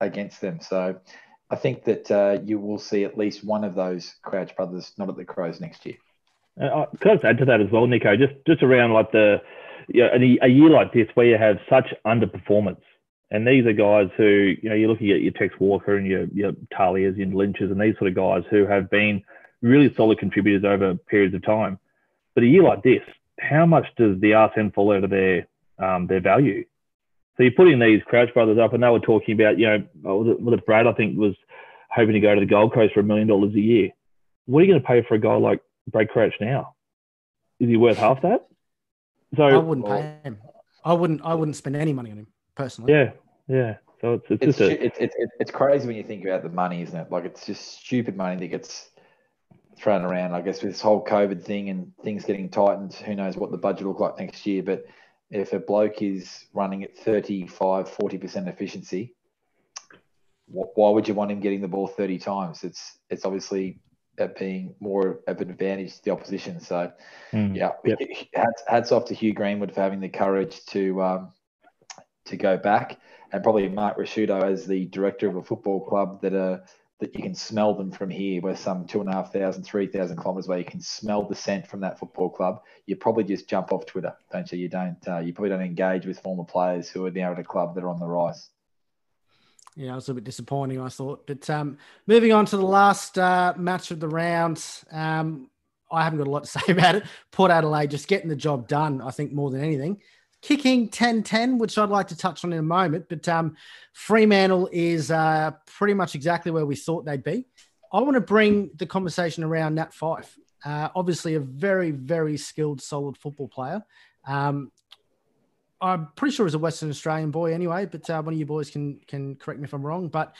S2: against them. So I think that uh, you will see at least one of those Crouch brothers not at the Crows next year.
S3: Uh, could I add to that as well, Nico? Just just around like the yeah, a, a year like this where you have such underperformance, and these are guys who you know you're looking at your Tex Walker and your your Talias and Lynches and these sort of guys who have been really solid contributors over periods of time. But a year like this, how much does the RSN fall out of their um, their value? So you're putting these Crouch brothers up, and they were talking about, you know, uh, was it, was it Brad? I think was hoping to go to the Gold Coast for a million dollars a year. What are you going to pay for a guy like Brad Crouch now? Is he worth half that?
S1: So I wouldn't pay oh. him. I wouldn't. I wouldn't spend any money on him personally.
S3: Yeah, yeah. So it's it's
S2: it's,
S3: just a,
S2: it's, it's, it's crazy when you think about the money, isn't it? Like it's just stupid money that gets thrown around. I guess with this whole COVID thing and things getting tightened, who knows what the budget will look like next year? But if a bloke is running at 35, 40% efficiency, why would you want him getting the ball 30 times? It's it's obviously being more of an advantage to the opposition. So, mm, yeah, yep. hats, hats, off to Hugh Greenwood for having the courage to um, to go back, and probably Mark Ricciuto as the director of a football club that are that you can smell them from here. We're some two and a half thousand, three thousand kilometers away. You can smell the scent from that football club. You probably just jump off Twitter, don't you? You don't. Uh, you probably don't engage with former players who are now at a club that are on the rise.
S1: Yeah, it was a bit disappointing, I thought. But um, moving on to the last uh, match of the round, um, I haven't got a lot to say about it. Port Adelaide just getting the job done, I think, more than anything kicking 10 10, which I'd like to touch on in a moment. But um, Fremantle is uh, pretty much exactly where we thought they'd be. I want to bring the conversation around Nat Fyfe. Uh, obviously, a very, very skilled, solid football player. Um, I'm pretty sure he's a Western Australian boy anyway, but uh, one of you boys can can correct me if I'm wrong. But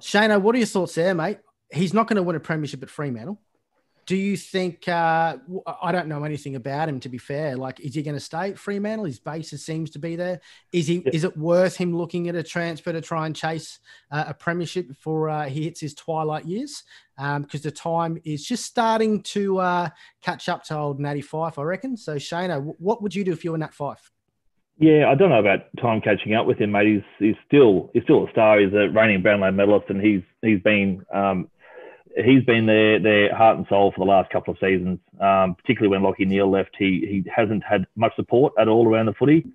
S1: Shano, what are your thoughts there, mate? He's not going to win a premiership at Fremantle do you think uh, I don't know anything about him to be fair? Like, is he going to stay at Fremantle? His basis seems to be there. Is he? Yeah. Is it worth him looking at a transfer to try and chase uh, a premiership before uh, he hits his twilight years? Because um, the time is just starting to uh, catch up to old Natty Fyfe, I reckon. So, Shano, what would you do if you were Nat Fyfe?
S3: Yeah, I don't know about time catching up with him, mate. He's he's still he's still a star. He's a reigning Brownlow medalist, and he's he's been um, he's been their their heart and soul for the last couple of seasons. Um, particularly when Lachie Neale left, he he hasn't had much support at all around the footy.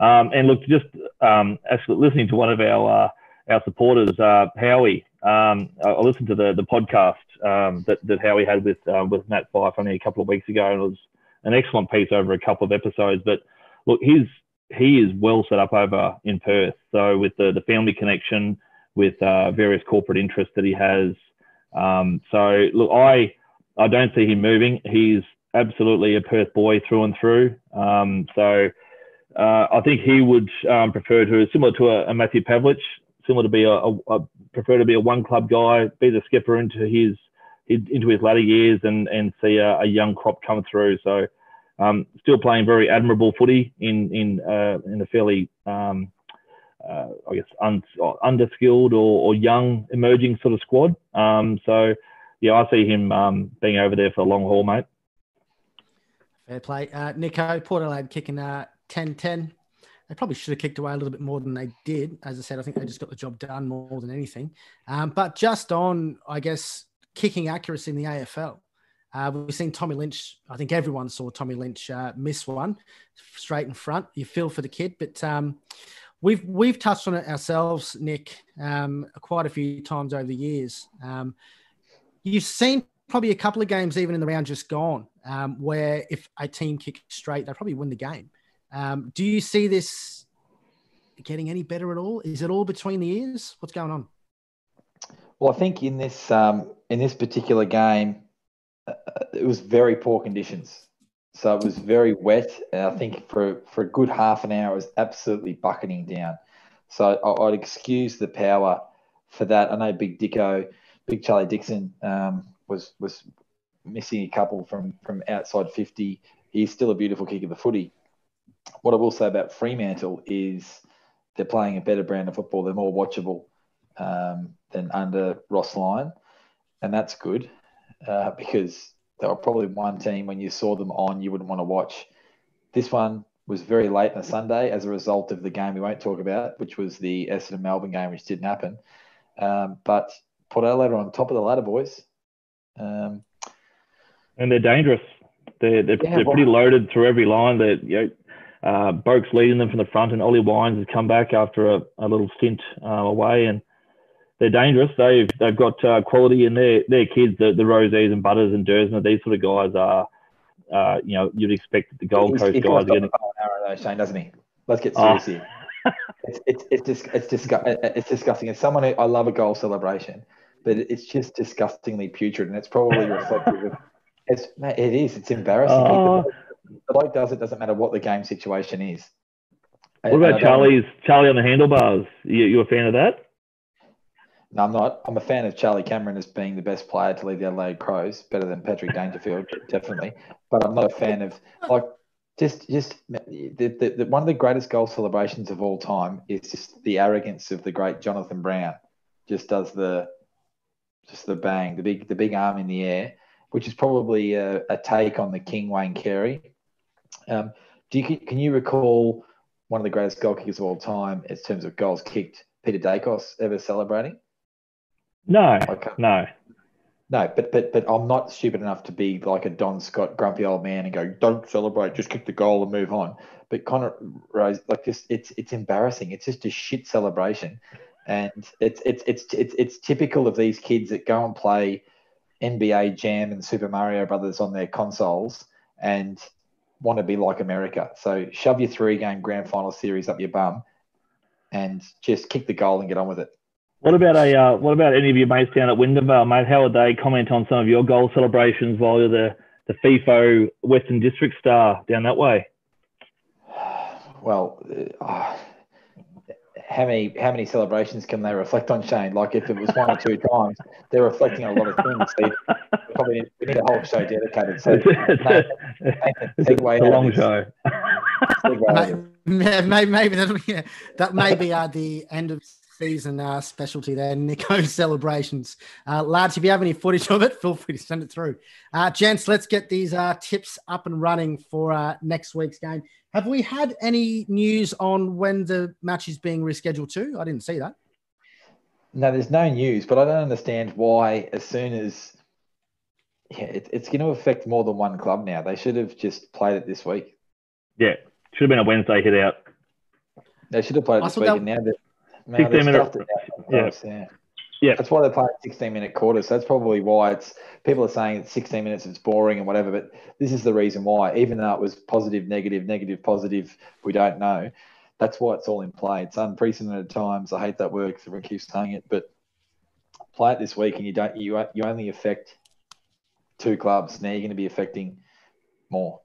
S3: Um, and look, just um, actually listening to one of our uh, our supporters, uh, Howie. Um, I listened to the the podcast um, that that Howie had with uh, with Nat Fyfe only a couple of weeks ago, and it was an excellent piece over a couple of episodes. But look, his he is well set up over in Perth. So with the the family connection, with uh, various corporate interests that he has. Um, so look, I I don't see him moving. He's absolutely a Perth boy through and through. Um, so uh, I think he would um, prefer to similar to a, a, Matthew Pavlich, similar to be a, a, a, prefer to be a one club guy, be the skipper into his, into his latter years and and see a, young crop come through. So um, still playing very admirable footy in in uh, in a fairly um, uh, I guess, un, underskilled or, or, young emerging sort of squad. Um, so, yeah, I see him um, being over there for the long haul, mate.
S1: Fair play. Uh, Nico, Port Adelaide kicking uh, 10 10. They probably should have kicked away a little bit more than they did. As I said, I think they just got the job done more than anything. Um, but just on, I guess, kicking accuracy in the AFL. Uh, we've seen Tommy Lynch. I think everyone saw Tommy Lynch uh, miss one straight in front. You feel for the kid, but um, We've we've touched on it ourselves, Nick, um, quite a few times over the years. Um, you've seen probably a couple of games, even in the round just gone, um, where if a team kicks straight, they probably win the game. Um, do you see this getting any better at all? Is it all between the ears? What's going on?
S2: Well, I think in this um, in this particular game, uh, it was very poor conditions. So it was very wet, and I think for for a good half an hour it was absolutely bucketing down. So I, would excuse the power for that. I know Big Dicko, Big Charlie Dixon um, was was missing a couple from from outside fifty. He's still a beautiful kick of the footy. What I will say about Fremantle is they're playing a better brand of football. They're more watchable um, than under Ross Lyon, and that's good uh, because they were probably one team when you saw them on, you wouldn't want to watch This one was very late on a Sunday as a result of the game we won't talk about, which was the Essendon Melbourne game, which didn't happen. Um, but Port Adelaide are on top of the ladder, boys. Um,
S3: and they're dangerous. They're they're, yeah, they're pretty loaded through every line. They're you know, uh, Boak's leading them from the front, and Ollie Wines has come back after a, a little stint uh, away, and they're dangerous. They've they've got uh, quality in their their kids, the, the Rozees and Butters and Duursma. These sort of guys are, uh, you know, you'd expect the Gold Coast guys are getting.
S2: Arrow, though, Shane, doesn't he? Let's get serious oh. here. it's it's it's, dis- it's, disgu- it's disgusting. As someone who I love a goal celebration, but it's just disgustingly putrid, and it's probably reflective of. It's, it is. It's embarrassing. Oh. The bloke does it. Doesn't matter what the game situation is.
S3: What about Charlie's Charlie on the handlebars? You you a fan of that?
S2: No, I'm not. I'm a fan of Charlie Cameron as being the best player to lead the Adelaide Crows, better than Patrick Dangerfield, definitely. But I'm not a fan of like just just the, the, the, one of the greatest goal celebrations of all time is just the arrogance of the great Jonathan Brown. Just does the just the bang, the big the big arm in the air, which is probably a, a take on the King Wayne Carey. Um, do you can you recall one of the greatest goal kickers of all time in terms of goals kicked? Peter Daicos ever celebrating?
S3: No, no,
S2: no. But but but I'm not stupid enough to be like a Don Scott grumpy old man and go, "Don't celebrate, just kick the goal and move on." But Connor Rozee, like just it's it's embarrassing. It's just a shit celebration, and it's it's it's it's it's typical of these kids that go and play NBA Jam and Super Mario Brothers on their consoles and want to be like America. So shove your three game grand final series up your bum and just kick the goal and get on with it.
S3: What about a uh, what about any of your mates down at Wyndham, mate? How would they comment on some of your goal celebrations while you're the the FIFO Western District star down that way?
S2: Well, uh, how many how many celebrations can they reflect on Shane? Like if it was one or two times, they're reflecting a lot of things. So probably need, we need a whole show dedicated. So
S3: Nathan, it's a long show.
S1: maybe, maybe that, that may be uh, the end of season uh, specialty there, Nico celebrations. Uh, lads, if you have any footage of it, feel free to send it through. Uh, gents, let's get these uh, tips up and running for uh, next week's game. Have we had any news on when the match is being rescheduled to? I didn't see that.
S2: No, there's no news, but I don't understand why, as soon as yeah, it, it's going to affect more than one club now. They should have just played it this week.
S3: Yeah, should have been a Wednesday hit out.
S2: They should have played it this week, that... and now that
S3: 16 minutes.
S2: Yeah. yeah. Yeah. That's why they play 16 minute quarters. So that's probably why it's people are saying it's 16 minutes it's boring and whatever, but this is the reason why. Even though it was positive, negative, negative, positive, we don't know. That's why it's all in play. It's unprecedented times. I hate that word because everyone keeps saying it, but play it this week and you don't you you only affect two clubs. Now you're going to be affecting more.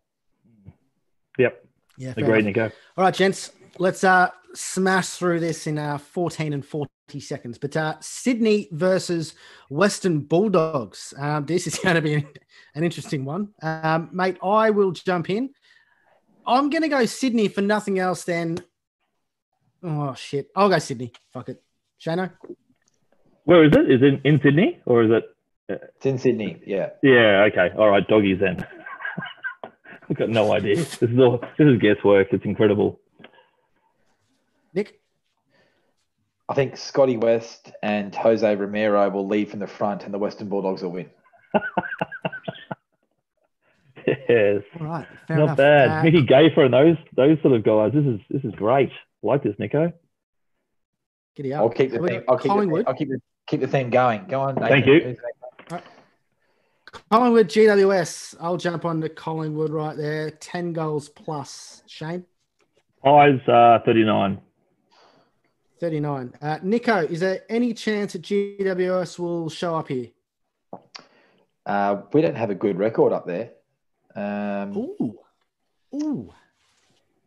S3: Yep. Yeah. Agreed, Nico.
S1: All right, gents let's uh, smash through this in uh, 14 and 40 seconds. But uh, Sydney versus Western Bulldogs. Um, this is going to be an interesting one. Um, mate, I will jump in. I'm going to go Sydney for nothing else than. Oh, shit. I'll go Sydney. Fuck it. Shano?
S3: Where is it? Is it in Sydney or is it?
S2: It's in Sydney, yeah.
S3: Yeah, okay. All right, doggies then. I've got no idea. This is all this is guesswork. It's incredible.
S1: Nick?
S2: I think Scotty West and Jose Romero will lead from the front and the Western Bulldogs will win.
S3: yes.
S1: All right.
S3: Not
S1: enough.
S3: bad. Uh, Mickey Gayfer and those those sort of guys. This is this is great. I like this, Nico.
S1: Giddy up.
S2: I'll keep the theme, I'll keep the, I'll keep the, keep the theme going. Go on. Nathan.
S3: Thank you. Right.
S1: Collingwood GWS. I'll jump on to Collingwood right there. 10 goals plus. Shane?
S3: Eyes uh, 39.
S1: 39. Uh, Nico, is there any chance that GWS will show up here?
S2: Uh, we don't have a good record up there. Um,
S1: Ooh. Ooh.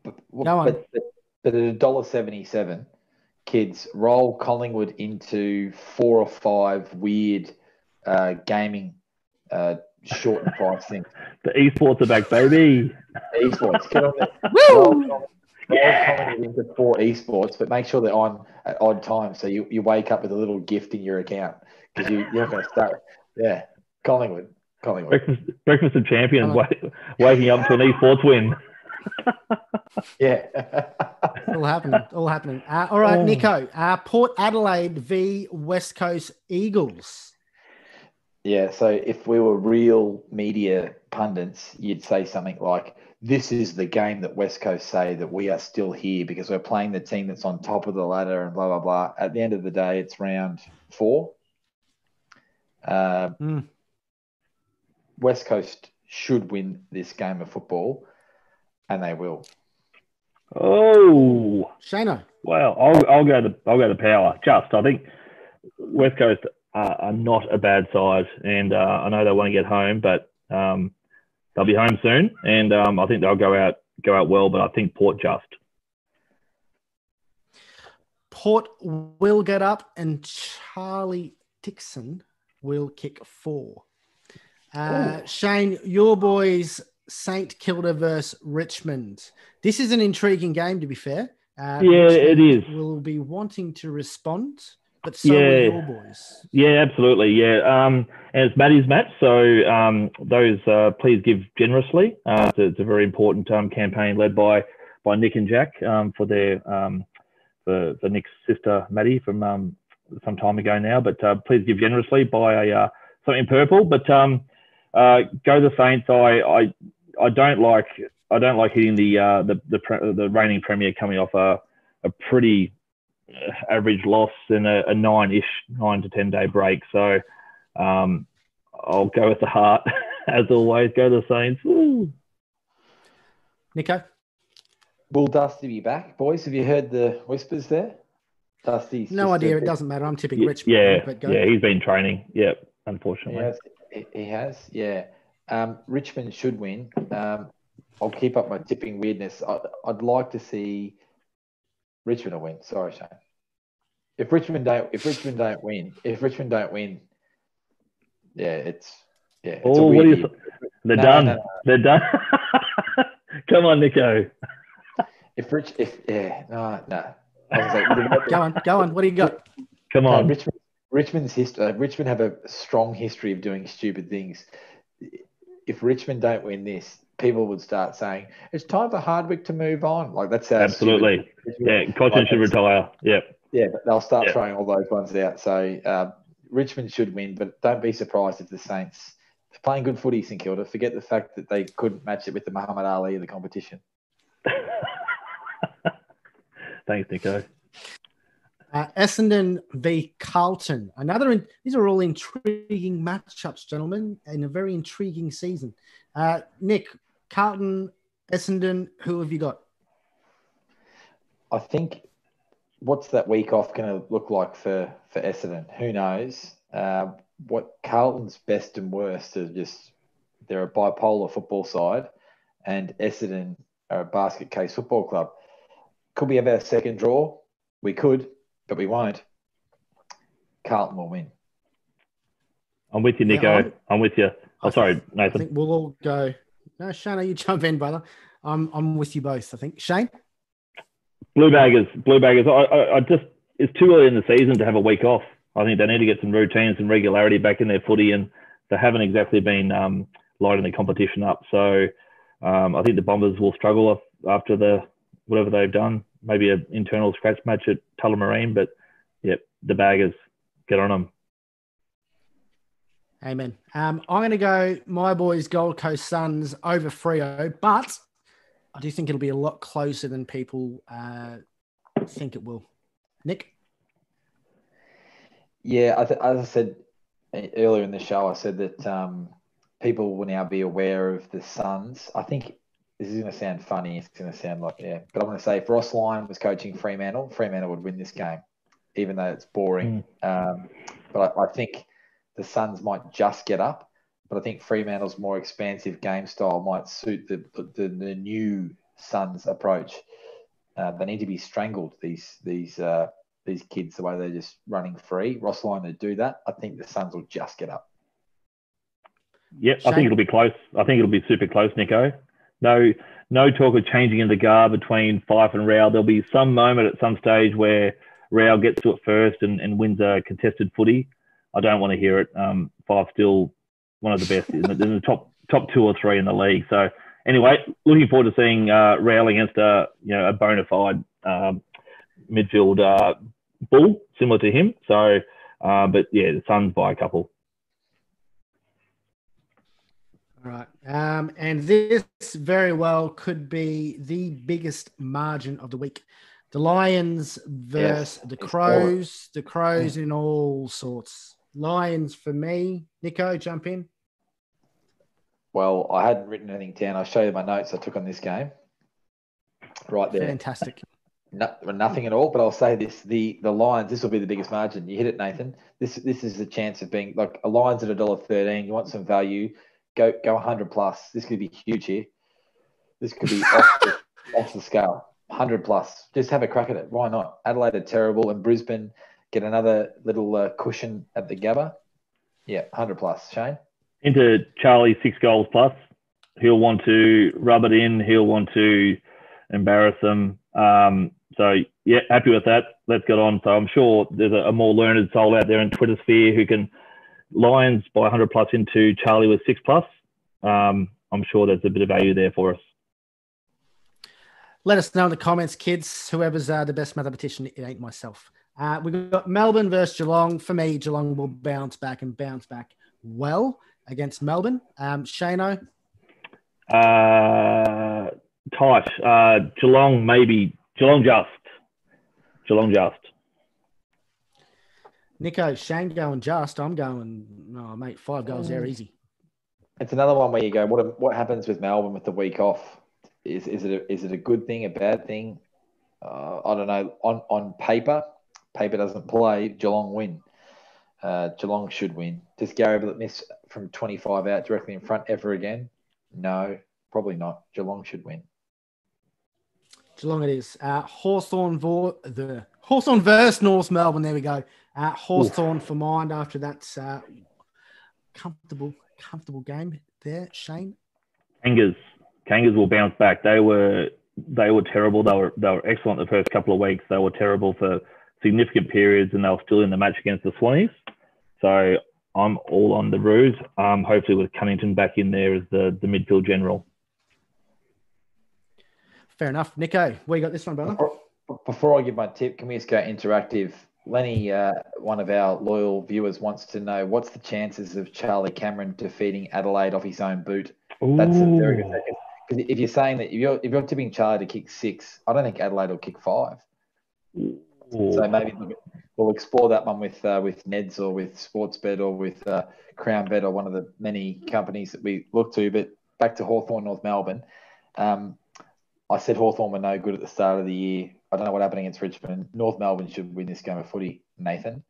S2: But, no but, but, but at $1.77, kids roll Collingwood into four or five weird uh, gaming uh, short and price things.
S3: The esports are back, baby.
S2: Esports. Get on Woo! Yeah. into four esports, but make sure they're on at odd times. So you, you wake up with a little gift in your account because you, you're not going to start. Yeah, Collingwood. Collingwood.
S3: Breakfast, breakfast of champions, waking up to an esports win.
S2: Yeah.
S1: all happening. All happening. Uh, all right,
S3: Oh.
S1: Nico. Uh, Port Adelaide v West Coast Eagles.
S2: Yeah, so if we were real media pundits, you'd say something like, This is the game that West Coast say that we are still here because we're playing the team that's on top of the ladder and blah, blah, blah. At the end of the day, it's round four. Uh,
S1: Mm.
S2: West Coast should win this game of football, and they will.
S3: Oh,
S1: Shano.
S3: well, I'll, I'll go to I'll go to power. Just I think West Coast are, are not a bad side, and uh, I know they want to get home, but um, they'll be home soon, and um, I think they'll go out go out well. But I think Port just.
S1: Port will get up, and Charlie Dixon will kick four. Uh, Shane, your boys, St Kilda versus Richmond. This is an intriguing game, to be fair. Uh,
S3: Yeah, it is.
S1: Will be wanting to respond, but so
S3: Yeah.
S1: your boys.
S3: Yeah, absolutely. Yeah, um, and it's Maddie's match, so um, those uh, please give generously. Uh, it's, a, it's a very important um, campaign led by by Nick and Jack um, for their um, for, for Nick's sister Maddie from um, some time ago now. But uh, please give generously. Buy a uh, something purple. But um, uh, go the Saints. I, I I don't like I don't like hitting the uh, the the, pre- the reigning premier coming off a a pretty average loss in a, a nine-ish, nine to ten day break. So um, I'll go with the heart as always. Go the Saints. Woo.
S1: Nico,
S2: Will Dusty be back, boys? Have you heard the whispers there? Dusty's
S1: no idea.
S2: a-
S1: It doesn't matter. I'm tipping
S3: Y-
S1: Richmond.
S3: Yeah,
S1: but go.
S3: yeah, he's been training. Yep,
S2: He
S3: unfortunately.
S2: has. He he has. Yeah. Um, Richmond should win. Um, I'll keep up my tipping weirdness. I, I'd like to see Richmond will win. Sorry, Shane. If Richmond don't, if Richmond don't win, if Richmond don't win, yeah, it's yeah. It's a
S3: Oh, what
S2: weird
S3: you? They're
S2: No,
S3: done.
S2: no, no.
S3: They're done. Come on, Nico.
S2: If Rich, if yeah, no, no. I like,
S1: Go on, go on. What do you got?
S3: Come
S2: No,
S3: on.
S2: Richmond, Richmond's history. Uh, Richmond have a strong history of doing stupid things. If Richmond don't win this, people would start saying it's time for Hardwick to move on. Like that's
S3: Absolutely. Yeah, Cotchin
S2: Like
S3: should retire. Yep.
S2: Yeah, but they'll start
S3: Yeah.
S2: throwing all those ones out. So uh, Richmond should win, but don't be surprised if the Saints they're playing good footy, St Kilda. Forget the fact that they couldn't match it with the Muhammad Ali of the competition.
S3: Thanks, Nico.
S1: Uh, Essendon v Carlton. Another. In, these are all intriguing matchups, gentlemen, in a very intriguing season. Uh, Nick, Carlton, Essendon. Who have you got?
S2: I think what's that week off going to look like for for Essendon? Who knows? Uh, what Carlton's best and worst are just they're a bipolar football side, and Essendon are a basket case football club. Could we have our second draw? We could, but we won't. Carlton will win.
S3: I'm with you,
S1: Yeah,
S3: Nico.
S1: I'm-
S3: I'm with you. Oh, sorry,
S1: I
S3: Nathan.
S1: I think we'll all go. No, Shane, you jump in, brother. I'm I'm with you both. I think Shane.
S3: Blue baggers, blue baggers. I, I, I just it's too early in the season to have a week off. I think they need to get some routines and regularity back in their footy, and they haven't exactly been um, lighting the competition up. So um, I think the Bombers will struggle after the whatever they've done. Maybe an internal scratch match at Tullamarine, but yep, the baggers get on them.
S1: Amen. Um, I'm going to go my boys Gold Coast Suns over Freo, but I do think it'll be a lot closer than people uh, think it will. Nick,
S2: Yeah, I th- as I said earlier in the show, I said that um, people will now be aware of the Suns. I think this is going to sound funny. It's going to sound like yeah, but I'm going to say if Ross Lyon was coaching Fremantle, Fremantle would win this game, even though it's boring. Um, but I, I think the Suns might just get up. But I think Fremantle's more expansive game style might suit the the, the new Suns approach. Uh, they need to be strangled. These these uh, these kids the way they're just running free. Ross Lyon to do that. I think the Suns will just get up.
S3: Yep, I think it'll be close. I think it'll be super close, Nico. No, no talk of changing in the guard between Fyfe and Rowell. There'll be some moment at some stage where Rowell gets to it first and, and wins a contested footy. I don't want to hear it. Um, Fyfe still one of the best in the, in the top top two or three in the league. So anyway, looking forward to seeing uh, Rowell against a you know a bona fide um, midfield uh, bull similar to him. So, uh, but yeah, the Suns by a couple.
S1: All right. Um, and this very well could be the biggest margin of the week. The Lions versus yes, the Crows. The Crows in all sorts. Lions for me. Nico, jump in.
S2: Well, I hadn't written anything down. I'll show you my notes I took on this game. Right there.
S1: Fantastic.
S2: No, nothing at all. But I'll say this: the the Lions. This will be the biggest margin. You hit it, Nathan. This this is the chance of being like a Lions at a dollar thirteen. You want some value? Go go hundred plus. This could be huge here. This could be off, the, off the scale. Hundred plus. Just have a crack at it. Why not? Adelaide are terrible, and Brisbane get another little uh, cushion at the Gabba. Yeah, hundred plus. Shane
S3: into Charlie six goals plus. He'll want to rub it in. He'll want to embarrass them. Um, so yeah, happy with that. Let's get on. So I'm sure there's a, a, more learned soul out there in Twitter sphere who can Lions by 100 plus into Charlie with six plus. Um, I'm sure there's a bit of value there for us.
S1: Let us know in the comments, kids. Whoever's uh, the best mathematician, it ain't myself. Uh, we've got Melbourne versus Geelong. For me, Geelong will bounce back and bounce back well against Melbourne. Um, Shano?
S3: Uh, tight. Uh, Geelong, maybe. Geelong just. Geelong just.
S1: Nico, Shane going just. I'm going, oh, mate, five goals there, easy.
S2: It's another one where you go, what what happens with Melbourne with the week off? Is is it a, is it a good thing, a bad thing? Uh, I don't know. On on paper, paper doesn't play. Geelong win. Uh, Geelong should win. Does Gary Ablett miss from 25 out directly in front ever again? No, probably not. Geelong should win.
S1: Geelong it is. Uh, Hawthorn vo- the Hawthorn versus North Melbourne. There we go. Uh, Hawthorn for mind after that uh, comfortable, comfortable game there. Shane.
S3: Kangas, Kangas will bounce back. They were they were terrible. They were they were excellent the first couple of weeks. They were terrible for significant periods, and they were still in the match against the Swannies. So I'm all on the Roos. Um, hopefully, with Cunnington back in there as the, the midfield general.
S1: Fair enough. Nico, where you got this one, brother?
S2: Before, I give my tip, can we just go interactive? Lenny, uh, one of our loyal viewers, wants to know what's the chances of Charlie Cameron defeating Adelaide off his own boot? Ooh. That's a very good second. Because if you're saying that if you're if you're tipping Charlie to kick six, I don't think Adelaide will kick five. Ooh. So maybe we'll explore that one with uh, with Neds or with Sportsbet or with uh, CrownBet or one of the many companies that we look to. But back to Hawthorn, North Melbourne. Um, I said Hawthorn were no good at the start of the year. I don't know what happened against Richmond. North Melbourne should win this game of footy. Nathan.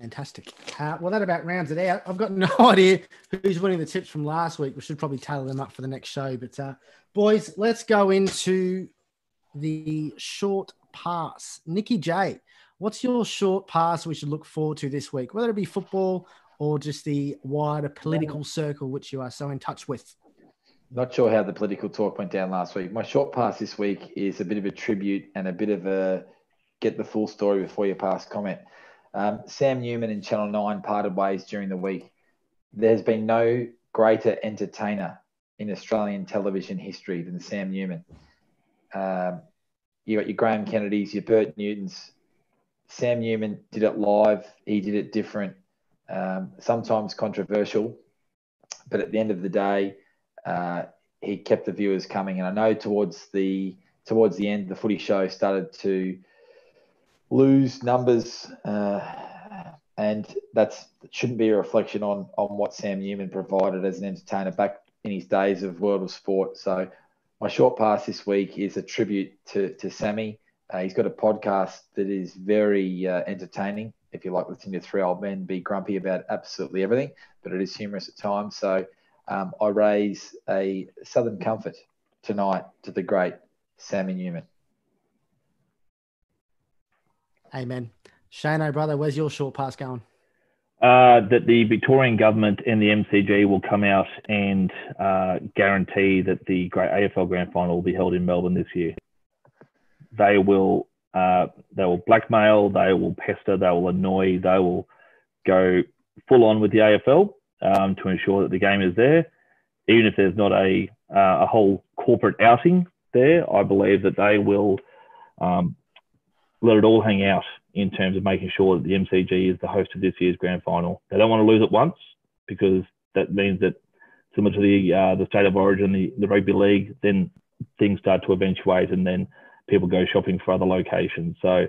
S1: Fantastic. Uh, well, that about rounds it out. I've got no idea who's winning the tips from last week. We should probably tailor them up for the next show. But, uh, boys, let's go into the short pass. Nikki J, what's your short pass we should look forward to this week, whether it be football or just the wider political circle which you are so in touch with?
S2: Not sure how the political talk went down last week. My short pass this week is a bit of a tribute and a bit of a get the full story before you pass comment. Um, Sam Newman and Channel 9 parted ways during the week. There's been no greater entertainer in Australian television history than Sam Newman. Um, you got your Graham Kennedys, your Bert Newtons. Sam Newman did it live. He did it different, um, sometimes controversial, but at the end of the day, uh, he kept the viewers coming. And I know towards the towards the end, the footy show started to lose numbers, uh, and that's that shouldn't be a reflection on on what Sam Newman provided as an entertainer back in his days of World of Sport. So my short pass this week is a tribute to, to Sammy. Uh, he's got a podcast that is very uh, entertaining. If you like listening to three old men be grumpy about absolutely everything, but it is humorous at times. So um, I raise a Southern Comfort tonight to the great Sammy Newman.
S1: Amen. Shane, oh brother, where's your short pass going?
S3: Uh, that the Victorian government and the MCG will come out and uh, guarantee that the great AFL Grand Final will be held in Melbourne this year. They will uh, they will blackmail, they will pester, they will annoy, they will go full on with the AFL um, to ensure that the game is there. even if there's not a uh, a whole corporate outing there, I believe that they will um, let it all hang out in terms of making sure that the MCG is the host of this year's grand final. They don't want to lose it once because that means that similar to the uh, the state of origin, the, the rugby league, then things start to eventuate and then people go shopping for other locations. So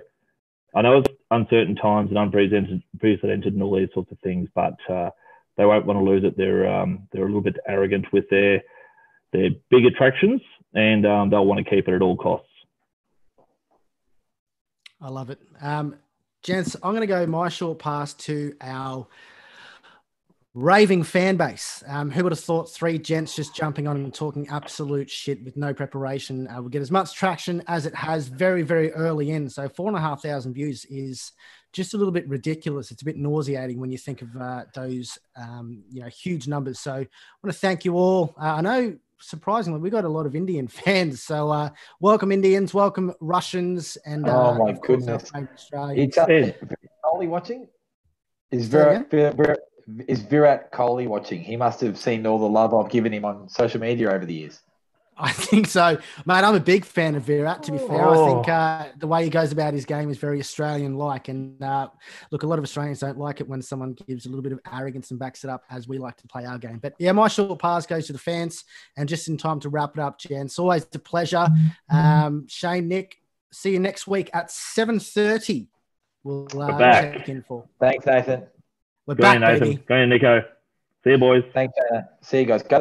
S3: I know it's uncertain times and unprecedented unprecedented and all these sorts of things, but uh, they won't want to lose it. They're um, they're a little bit arrogant with their their big attractions, and um, they'll want to keep it at all costs.
S1: I love it. Um, gents, I'm going to go my short pass to our raving fan base. Um, who would have thought three gents just jumping on and talking absolute shit with no preparation uh, would get as much traction as it has very, very early in. So four and a half thousand views is just a little bit ridiculous. It's a bit nauseating when you think of uh, those, um, you know, huge numbers. So I want to thank you all. Uh, I know surprisingly, we got a lot of Indian fans. So uh, welcome Indians, welcome Russians, and uh,
S2: oh my goodness, it's uh, Kohli watching. Is very Virat, is Virat Kohli watching? He must have seen all the love I've given him on social media over the years.
S1: I think so, mate. I'm a big fan of Virat. To be fair, oh. I think oh. uh, the way he goes about his game is very Australian-like. And uh, look, a lot of Australians don't like it when someone gives a little bit of arrogance and backs it up, as we like to play our game. But yeah, my short pass goes to the fans. And just in time to wrap it up, Jen. It's always a pleasure. Um, Shane, Nick, see you next week at 7:30. We'll uh, check in for.
S2: Thanks, Nathan.
S1: We're Go back,
S3: in, Nathan.
S1: baby.
S3: Go in, Nico. See you, boys.
S2: Thanks, uh, See you guys. Go